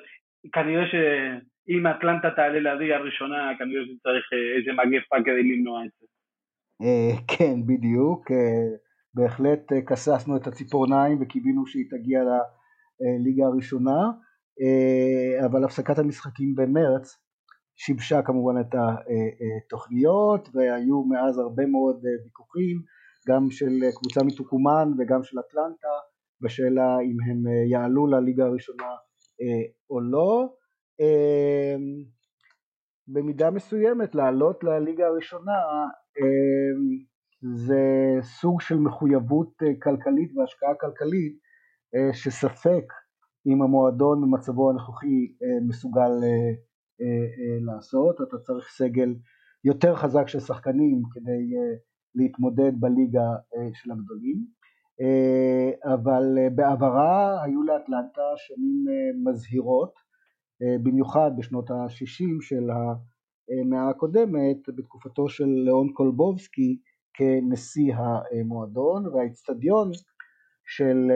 כנראה שאם אטלנטה תעלה לליגה הראשונה כנראה שצריך איזה מגפה כדי למנוע את זה. כן, בדיוק, בהחלט כססנו את הציפורניים וקיווינו שהיא תגיע לליגה הראשונה, אבל הפסקת המשחקים במרץ שיבשה כמובן את התוכניות והיו מאז הרבה מאוד ויכוחים גם של קבוצה מתוקומן וגם של אטלנטה בשאלה אם הם יעלו לליגה הראשונה או לא. במידה מסוימת לעלות לליגה הראשונה זה סוג של מחויבות כלכלית והשקעה כלכלית שספק אם המועדון במצבו הנוכחי מסוגל לעשות, אתה צריך סגל יותר חזק של שחקנים כדי להתמודד בליגה של הגדולים, אבל בעברה היו לאטלנטה שנים מזהירות, במיוחד בשנות ה-60 של המאה הקודמת, בתקופתו של ליאון קולבובסקי כנשיא המועדון, והאיצטדיון של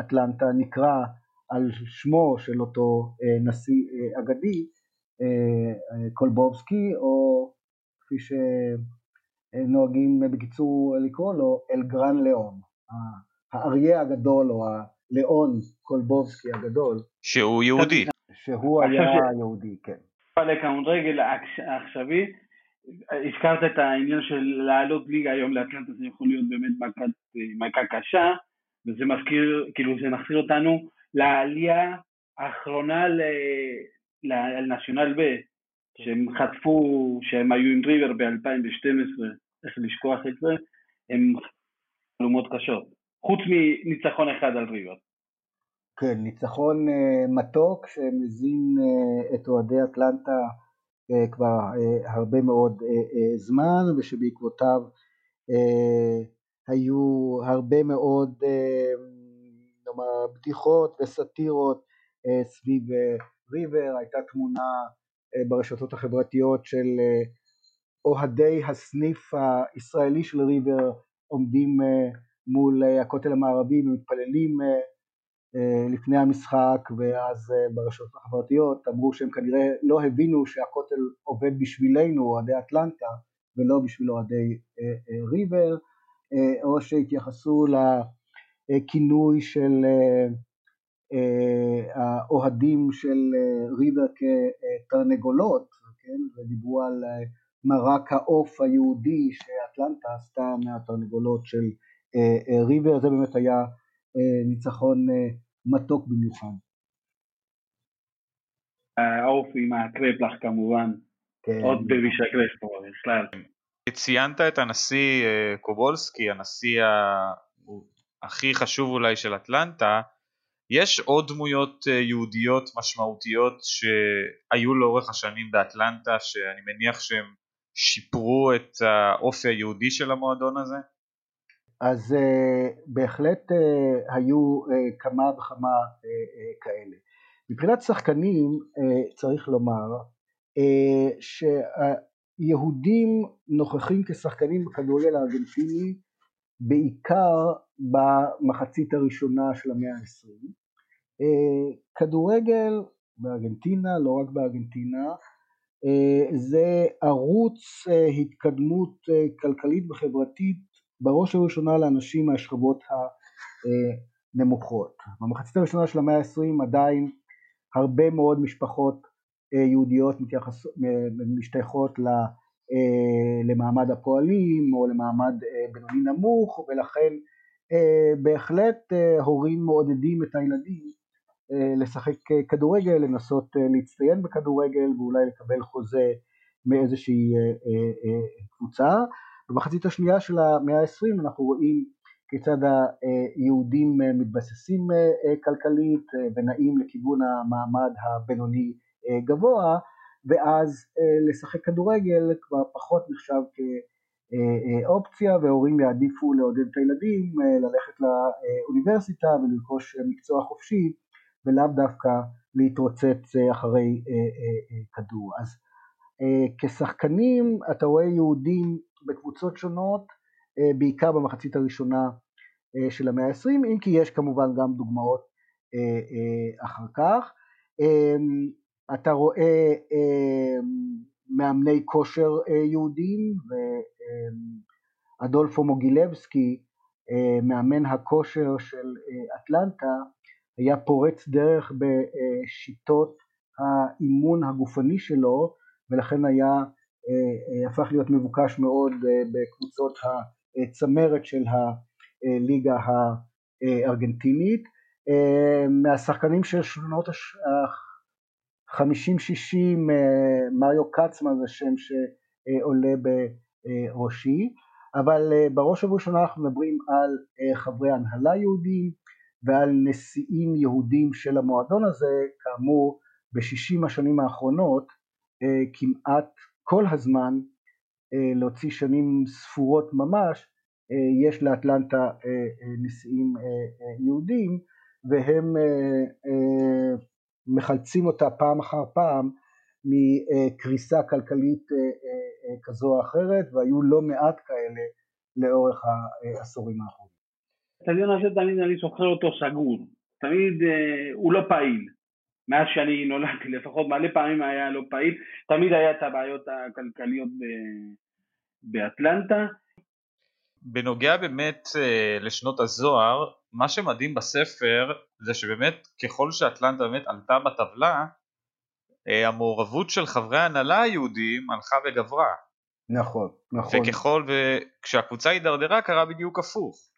אטלנטה נקרא על שמו של אותו נשיא אגדי, קולבובסקי, או כפי שנוהגים בקיצור לקרוא לו, אל גרן ליאון, האריה הגדול או הליאון קולבובסקי הגדול. שהוא יהודי. שהוא היה יהודי, כן. לכדורגל העכשווי, הזכרת את העניין של לעלות ליגה היום לאטלנטה, זה יכול להיות באמת מכה קשה, וזה מזכיר, כאילו זה מחזיר אותנו לעלייה האחרונה לנשיונל ב, שהם חטפו, שהם היו עם ריבר ב-2012, איך לשכוח את זה, הם חלומות קשות, חוץ מניצחון אחד על ריבר. כן, ניצחון uh, מתוק שמזין uh, את אוהדי אטלנטה כבר uh, הרבה מאוד uh, זמן ושבעקבותיו היו הרבה מאוד נאמר, בדיחות וסאטירות סביב ריבר, הייתה תמונה ברשתות החברתיות של אוהדי הסניף הישראלי של ריבר עומדים מול הכותל המערבי ומתפללים אה, לפני המשחק ואז אה, ברשתות החברתיות אמרו שהם כנראה לא הבינו שהכותל עובד בשבילנו אוהדי אטלנטה ולא בשביל אוהדי אה, ריבר או שהתייחסו לכינוי של האוהדים של ריבר כתרנגולות כן? ודיברו על מרק העוף היהודי שאטלנטה עשתה מהתרנגולות של ריבר זה באמת היה ניצחון מתוק במיוחד. העוף עם הקרפלח כמובן, כן. עוד בבישקרש פה בכלל. ציינת את הנשיא אה, קובולסקי, הנשיא הכי חשוב אולי של אטלנטה, יש עוד דמויות אה, יהודיות משמעותיות שהיו לאורך השנים באטלנטה שאני מניח שהם שיפרו את האופי היהודי של המועדון הזה? אז uh, בהחלט uh, היו uh, כמה וכמה uh, uh, כאלה. מבחינת שחקנים uh, צריך לומר uh, שהיהודים נוכחים כשחקנים בכדורגל הארגנטיני בעיקר במחצית הראשונה של המאה העשרים. Uh, כדורגל בארגנטינה, לא רק בארגנטינה, uh, זה ערוץ uh, התקדמות uh, כלכלית וחברתית בראש ובראשונה לאנשים מהשכבות הנמוכות. במחצית הראשונה של המאה העשרים עדיין הרבה מאוד משפחות אה, יהודיות מתייחס, משתייכות אה, למעמד הפועלים או למעמד אה, בינוני נמוך ולכן בהחלט הורים מעודדים את הילדים לשחק כדורגל, לנסות להצטיין בכדורגל ואולי לקבל חוזה מאיזושהי קבוצה במחצית השנייה של המאה העשרים אנחנו רואים כיצד היהודים מתבססים אה, כלכלית אה, ונעים לכיוון המעמד הבינוני אה, גבוה ואז לשחק כדורגל כבר פחות נחשב כאופציה והורים יעדיפו לעודד את הילדים ללכת לאוניברסיטה ולרכוש מקצוע חופשי ולאו דווקא להתרוצץ אחרי כדור. אז כשחקנים אתה רואה יהודים בקבוצות שונות, אה, בעיקר במחצית הראשונה אה, של המאה העשרים, אם כי יש כמובן גם דוגמאות אה, אחר כך. אמ, אתה רואה אמ, מאמני כושר יהודים, ואדולפו מוגילבסקי, מאמן הכושר של אטלנטה, היה פורץ דרך בשיטות האימון הגופני שלו, ולכן היה הפך להיות מבוקש מאוד אה, בקבוצות הצמרת של הליגה הארגנטינית. מהשחקנים של שנות ה-50-60, מריו קצמה זה שם שעולה בראשי, אבל בראש ובראשונה אנחנו מדברים על חברי הנהלה יהודים ועל נשיאים יהודים של המועדון הזה, כאמור בשישים השנים האחרונות כמעט כל הזמן, להוציא שנים ספורות ממש, יש לאטלנטה נשיאים יהודים והם מחלצים אותה פעם אחר פעם מקריסה כלכלית כזו או אחרת והיו לא מעט כאלה לאורך העשורים האחרונים. האצטדיון הזה תמיד אני זוכר אותו סגור, תמיד אה, הוא לא פעיל, מאז שאני נולדתי לפחות מלא פעמים היה לא פעיל, תמיד היה את הבעיות הכלכליות באטלנטה. בנוגע באמת אה, לשנות הזוהר, מה שמדהים בספר זה שבאמת ככל שאטלנטה באמת עלתה בטבלה, אה, המעורבות של חברי ההנהלה היהודים הלכה וגברה. נכון, נכון. וככל וכשהקבוצה הידרדרה קרה בדיוק הפוך.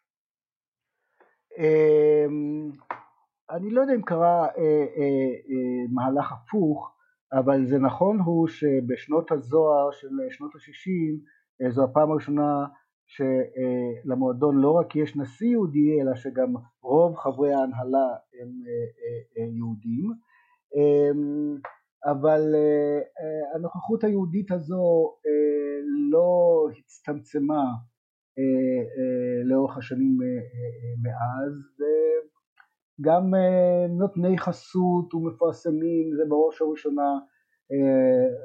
אני לא יודע אם קרה אה, אה, אה, מהלך הפוך, אבל זה נכון הוא שבשנות הזוהר של שנות ה-60 זו הפעם הראשונה שלמועדון לא רק יש נשיא יהודי אלא שגם רוב חברי ההנהלה הם יהודים. אמ, אבל הנוכחות היהודית הזו לא הצטמצמה לאורך השנים מאז גם נותני חסות ומפרסמים זה בראש ובראשונה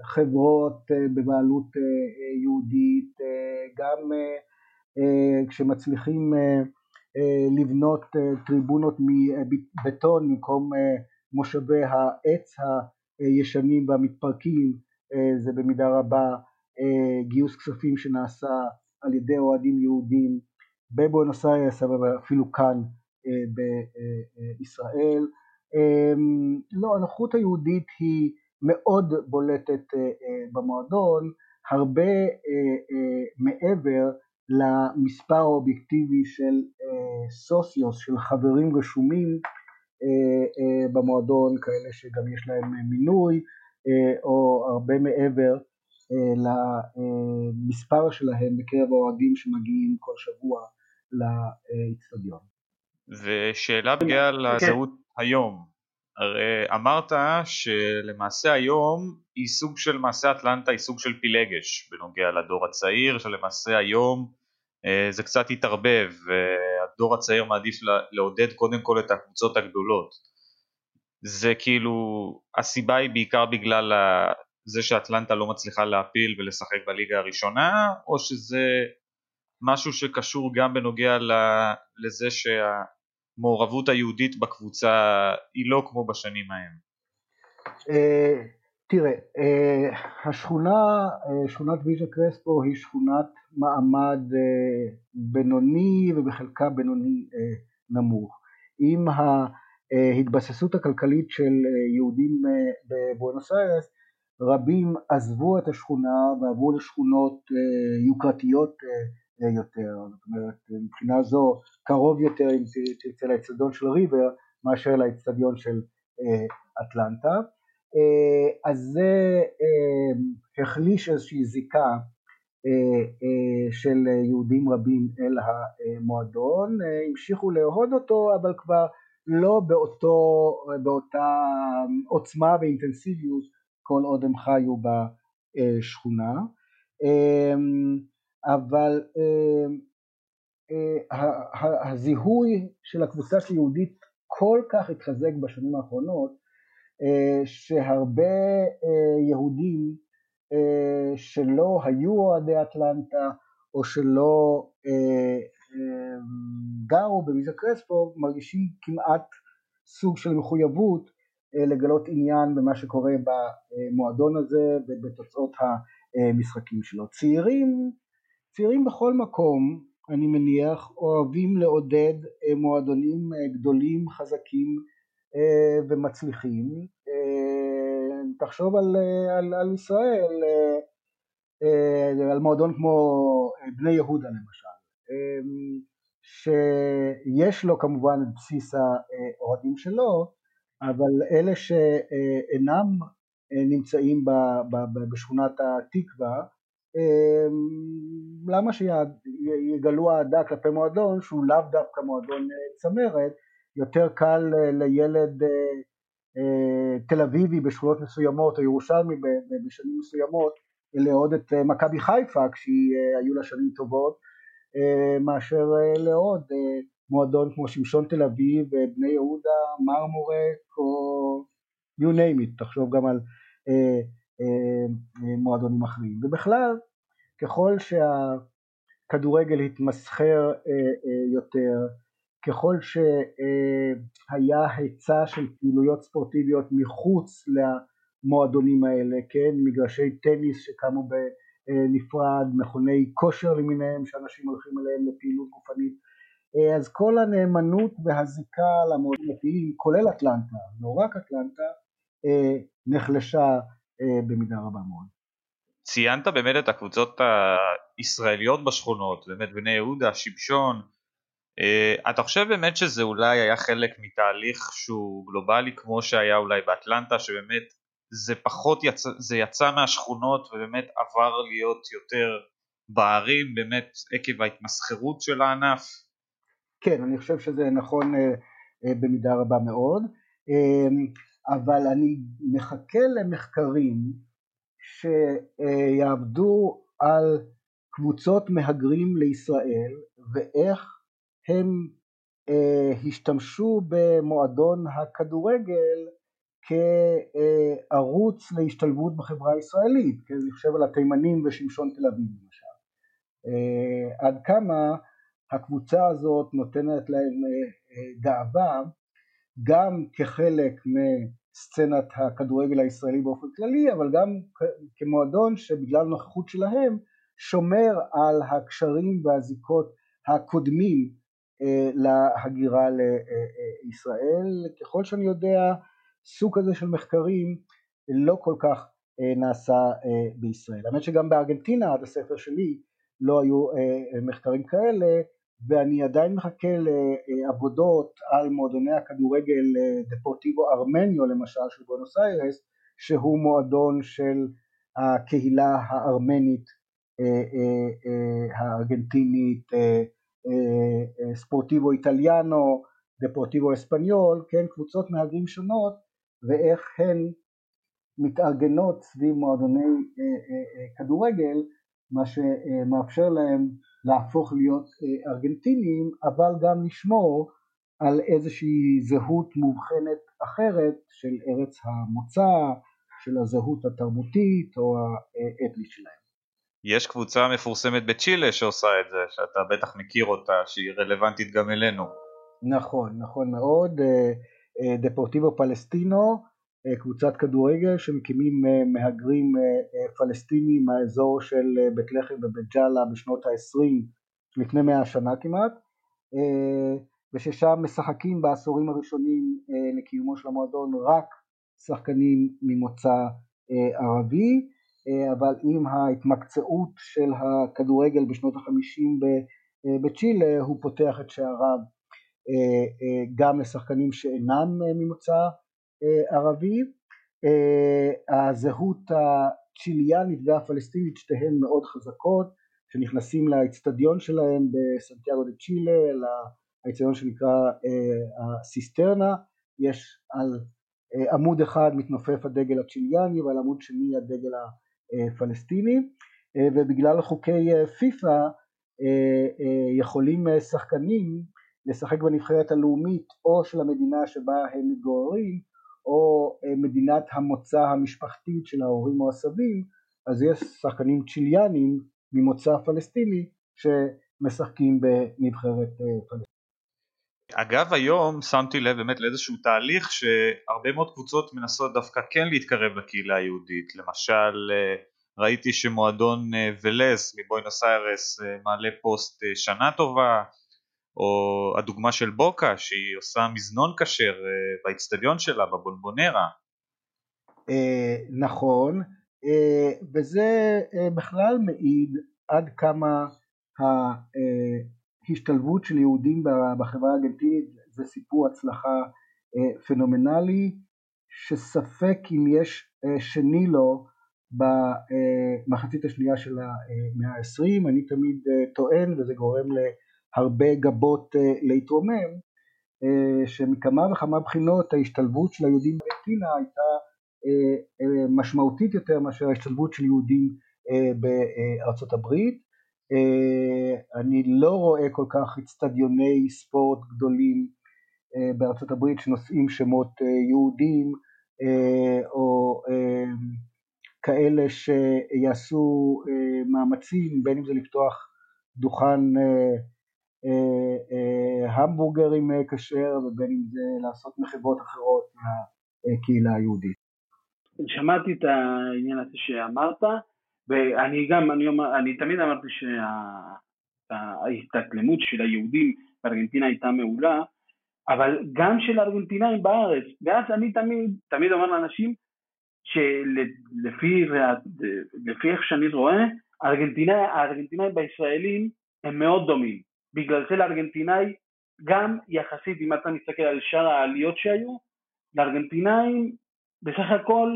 חברות בבעלות יהודית גם כשמצליחים לבנות טריבונות מבטון במקום מושבי העץ הישנים והמתפרקים זה במידה רבה גיוס כספים שנעשה על ידי אוהדים יהודים בבואנוס איירס אבל אפילו כאן בישראל. לא, הנוחות היהודית היא מאוד בולטת במועדון, הרבה מעבר למספר האובייקטיבי של סוציוס, של חברים רשומים במועדון, כאלה שגם יש להם מינוי, או הרבה מעבר למספר שלהם בקרב האוהדים שמגיעים כל שבוע לאצטדיון. ושאלה בגלל כן. לזהות היום, הרי אמרת שלמעשה היום היא סוג של מעשה אטלנטה היא סוג של פילגש בנוגע לדור הצעיר שלמעשה היום אה, זה קצת התערבב והדור הצעיר מעדיף לעודד קודם כל את הקבוצות הגדולות זה כאילו הסיבה היא בעיקר בגלל זה שאטלנטה לא מצליחה להפיל ולשחק בליגה הראשונה או שזה משהו שקשור גם בנוגע לזה שהמעורבות היהודית בקבוצה היא לא כמו בשנים ההם? אה, תראה, אה, השכונה, אה, שכונת ויז'ה קרספו היא שכונת מעמד בינוני ובחלקה בינוני נמוך. עם ההתבססות הכלכלית של יהודים בבואנוס איירס רבים עזבו את השכונה ועברו לשכונות יוקרתיות יותר, זאת אומרת מבחינה זו קרוב יותר אם תרצה לאצטדיון של ריבר מאשר לאצטדיון של אטלנטה, אז זה החליש איזושהי זיקה של יהודים רבים אל המועדון, המשיכו לאהוד אותו אבל כבר לא באותו, באותה עוצמה ואינטנסיביות כל עוד הם חיו בשכונה, אבל הזיהוי של הקבוצה היהודית כל כך התחזק בשנים האחרונות שהרבה יהודים שלא היו אוהדי אטלנטה או שלא גרו בוויזה קרספו מרגישים כמעט סוג של מחויבות לגלות עניין במה שקורה במועדון הזה ובתוצאות המשחקים שלו. צעירים, צעירים בכל מקום אני מניח אוהבים לעודד מועדונים גדולים, חזקים ומצליחים. תחשוב על, על, על ישראל, על מועדון כמו בני יהודה למשל, שיש לו כמובן את בסיס האוהדים שלו, אבל אלה שאינם נמצאים בשכונת התקווה, למה שיגלו אהדה כלפי מועדון שהוא לאו דווקא מועדון צמרת, יותר קל לילד תל אביבי בשכונות מסוימות או ירושלמי בשנים מסוימות לאהוד את מכבי חיפה כשהיו לה שנים טובות מאשר לאהוד מועדון כמו שמשון תל אביב, בני יהודה, מרמורק או you name it, תחשוב גם על אה, אה, מועדונים אחרים. ובכלל, ככל שהכדורגל התמסחר אה, אה, יותר, ככל שהיה היצע של פעילויות ספורטיביות מחוץ למועדונים האלה, כן, מגרשי טניס שקמו בנפרד, מכוני כושר למיניהם שאנשים הולכים אליהם לפעילות גופנית, אה, אז כל הנאמנות והזיקה למועדונים כולל אטלנטה, לא רק אטלנטה, אה, נחלשה אה, במידה רבה מאוד. ציינת באמת את הקבוצות הישראליות בשכונות, באמת בני יהודה, שמשון, אתה חושב באמת שזה אולי היה חלק מתהליך שהוא גלובלי כמו שהיה אולי באטלנטה, שבאמת זה פחות יצא, זה יצא מהשכונות ובאמת עבר להיות יותר בערים, באמת עקב ההתמסחרות של הענף? כן, אני חושב שזה נכון אה, אה, במידה רבה מאוד, אה, אבל אני מחכה למחקרים שיעבדו על קבוצות מהגרים לישראל ואיך הם השתמשו במועדון הכדורגל כערוץ להשתלבות בחברה הישראלית, כי אני חושב על התימנים ושמשון תל אביב למשל. עד כמה הקבוצה הזאת נותנת להם אה, אה, גאווה גם כחלק מסצנת הכדורגל הישראלי באופן כללי אבל גם כמועדון שבגלל נוכחות שלהם שומר על הקשרים והזיקות הקודמים אה, להגירה לישראל ככל שאני יודע סוג כזה של מחקרים לא כל כך נעשה בישראל. האמת שגם בארגנטינה עד הספר שלי לא היו מחקרים כאלה ואני עדיין מחכה לעבודות על מועדוני הכדורגל דפורטיבו ארמניו למשל של בונוס איירס שהוא מועדון של הקהילה הארמנית אה, אה, אה, הארגנטינית ספורטיבו איטליאנו דפורטיבו אספניול כן קבוצות מהגרים שונות ואיך הן מתארגנות סביב מועדוני כדורגל מה שמאפשר להם להפוך להיות אה, ארגנטינים אבל גם לשמור על איזושהי זהות מובחנת אחרת של ארץ המוצא, של הזהות התרבותית או האתנית שלהם. יש קבוצה מפורסמת בצ'ילה שעושה את זה, שאתה בטח מכיר אותה, שהיא רלוונטית גם אלינו. נכון, נכון מאוד, אה, אה, דפורטיבו פלסטינו אה, קבוצת כדורגל שמקימים אה, מהגרים אה, פלסטינים מהאזור של בית לחם ובית ג'אלה בשנות ה-20 לפני מאה שנה כמעט וששם משחקים בעשורים הראשונים לקיומו של המועדון רק שחקנים ממוצא ערבי אבל עם ההתמקצעות של הכדורגל בשנות החמישים בצ'ילה הוא פותח את שעריו גם לשחקנים שאינם ממוצא אה, ערבי, אה, הזהות הצ'יליאנית והפלסטינית שתיהן מאוד חזקות, שנכנסים לאצטדיון שלהם בסנטיאגו דה צ'ילה, לאצטדיון שנקרא אה, הסיסטרנה, יש על עמוד אחד מתנופף הדגל הצ'יליאני ועל עמוד שני הדגל הפלסטיני. ובגלל חוקי פיפ"א יכולים שחקנים לשחק בנבחרת הלאומית או של המדינה שבה הם מתגוררים או אה, מדינת המוצא המשפחתית של ההורים או הסבים אז יש שחקנים צ'יליאנים ממוצא פלסטיני שמשחקים בנבחרת אה, פלסטינית. אגב היום שמתי לב באמת לאיזשהו תהליך שהרבה מאוד קבוצות מנסות דווקא כן להתקרב לקהילה היהודית למשל אה, ראיתי שמועדון ולז מבוינוס איירס מעלה פוסט שנה טובה או הדוגמה של בוקה שהיא עושה מזנון כשר אה, באיצטדיון שלה בבונבונרה. אה, נכון אה, וזה בכלל מעיד עד כמה ההשתלבות של יהודים בחברה הארגנטינית זה סיפור הצלחה פנומנלי שספק אם יש שני לו במחצית השנייה של המאה העשרים אני תמיד טוען וזה גורם ל... הרבה גבות אה, להתרומם, אה, שמכמה וכמה בחינות ההשתלבות של היהודים בארגנטינה הייתה משמעותית יותר מאשר ההשתלבות של יהודים בארצות הברית. אני לא רואה כל כך אצטדיוני ספורט גדולים בארצות הברית שנושאים שמות יהודים או כאלה שיעשו מאמצים בין אם זה לפתוח דוכן המבורגרים כשר ובין אם זה לעשות מחוות אחרות מהקהילה היהודית. שמעתי את העניין הזה שאמרת ואני גם, אני, אומר, אני תמיד אמרתי שההתאקלמות של היהודים בארגנטינה הייתה מעולה אבל גם של הארגנטינאים בארץ ואז אני תמיד, תמיד אומר לאנשים שלפי לפי איך שאני רואה הארגנטינאים בישראלים הם מאוד דומים בגלל זה לארגנטינאי גם יחסית אם אתה מסתכל על שאר העליות שהיו לארגנטינאים בסך הכל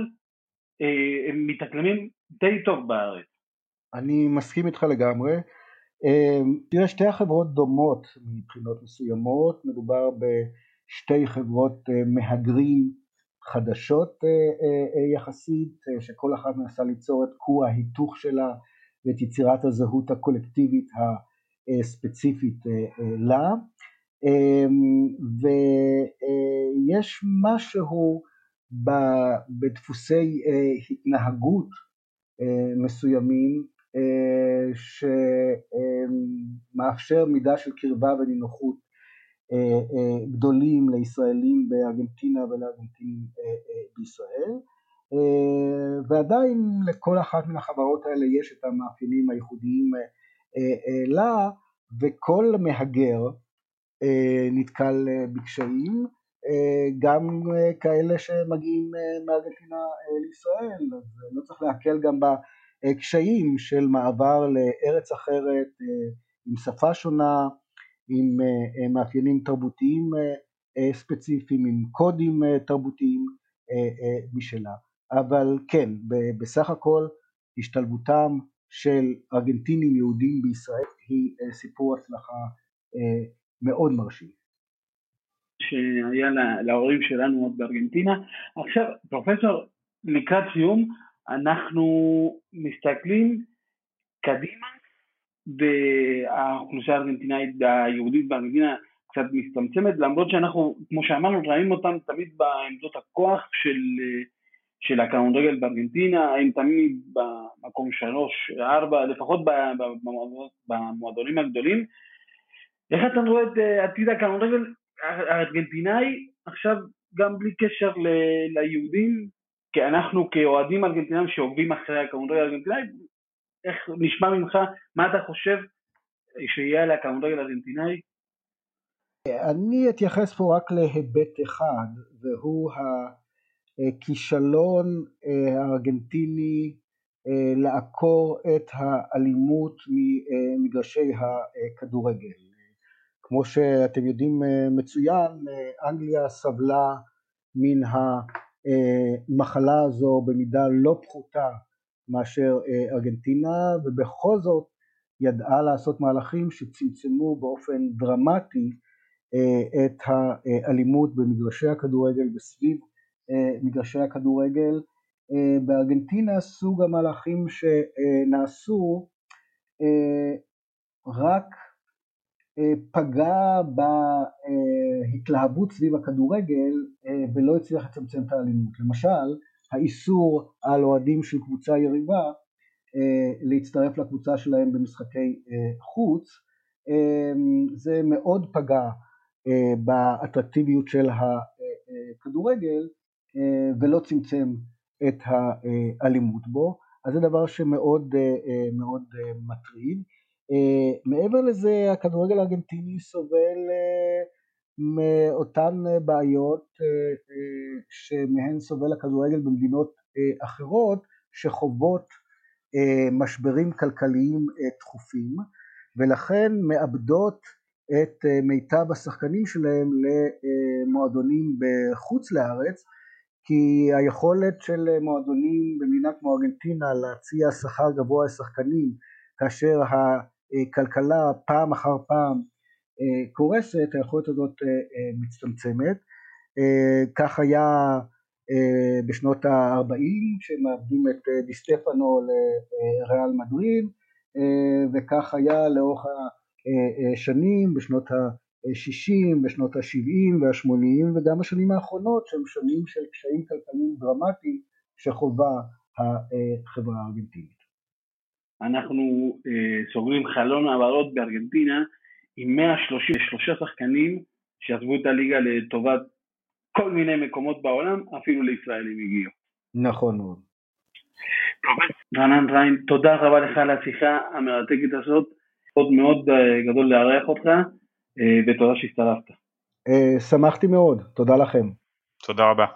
אה, הם מתאקלמים די טוב בארץ. אני מסכים איתך לגמרי. אה, תראה שתי החברות דומות מבחינות מסוימות, מדובר בשתי חברות אה, מהגרים חדשות יחסית, שכל אחת מנסה ליצור את כור ההיתוך שלה ואת יצירת הזהות הקולקטיבית הספציפית לה. ויש משהו בדפוסי אה, התנהגות אה, מסוימים אה, שמאפשר מידה של קרבה ונינוחות גדולים לישראלים בארגנטינה ולארגנטינים בישראל ועדיין לכל אחת מן החברות האלה יש את המאפיינים הייחודיים לה וכל מהגר נתקל בקשיים אה, גם אה, כאלה שמגיעים אה, מארגנטינה לישראל, אז לא צריך להקל גם בקשיים של מעבר לארץ אחרת עם שפה שונה, עם מאפיינים תרבותיים ספציפיים, עם קודים תרבותיים משלה. אבל כן, בסך הכל השתלבותם של ארגנטינים יהודים בישראל היא סיפור הצלחה מאוד מרשים. שהיה להורים שלנו עוד בארגנטינה. עכשיו, פרופסור, לקראת סיום, אנחנו מסתכלים קדימה, והאוכלוסייה הארגנטינאית היהודית בארגנטינה קצת מצטמצמת, למרות שאנחנו, כמו שאמרנו, ראינו אותם תמיד בעמדות הכוח של, של הכדורגל בארגנטינה, הם תמיד במקום שלוש, ארבע, לפחות במועדונים הגדולים. איך אתה רואה את עתיד הכדורגל הארגנטינאי עכשיו גם בלי קשר ל- ליהודים, כי אנחנו כאוהדים ארגנטינאים שעוקבים אחרי הכדורגל הארגנטינאי, איך נשמע ממך, מה אתה חושב שיהיה על הכדורגל הארגנטינאי? אני אתייחס פה רק להיבט אחד, והוא הכישלון אה, הארגנטיני אה, לעקור את האלימות ממגרשי הכדורגל. כמו שאתם יודעים אה, מצוין, אה, אנגליה סבלה מן המחלה הזו במידה לא פחותה מאשר אה, ארגנטינה, ובכל זאת ידעה לעשות מהלכים שצמצמו באופן דרמטי את האלימות במגרשי הכדורגל וסביב מגרשי הכדורגל. בארגנטינה סוג המהלכים שנעשו רק אה, פגע בהתלהבות סביב הכדורגל אה, ולא הצליח לצמצם את האלימות. למשל, האיסור על אוהדים של קבוצה יריבה אה, להצטרף לקבוצה שלהם במשחקי חוץ, זה מאוד פגע באטרקטיביות של הכדורגל ולא צמצם את האלימות בו, אז זה דבר שמאוד מאוד מטריד. אה, מעבר לזה הכדורגל הארגנטיני סובל אה, מאותן בעיות אה, שמהן סובל הכדורגל במדינות אחרות שחוות משברים כלכליים תכופים ולכן מאבדות את מיטב השחקנים שלהם למועדונים בחוץ לארץ כי היכולת של מועדונים במדינה כמו ארגנטינה להציע שכר גבוה לשחקנים כאשר הכלכלה פעם אחר פעם אה, קורסת, היכולת הזאת אה, אה, מצטמצמת. כך היה בשנות ה-40 שמאבדים את דיסטפנו לריאל מדריד וכך היה לאורך השנים בשנות ה-60, בשנות ה-70 וה-80 וגם השנים האחרונות שהם שנים של קשיים כלכליים דרמטיים שחובה החברה הארגנטינית. אנחנו סוגרים חלון העברות בארגנטינה עם 133 שחקנים שעזבו את הליגה לטובת כל מיני מקומות בעולם, אפילו לישראל הם הגיעו. נכון מאוד. רענן ריין, תודה רבה לך על השיחה המרתקת הזאת, עוד מאוד גדול לארח אותך, ותודה שהצטרפת. שמחתי מאוד, תודה לכם. תודה רבה.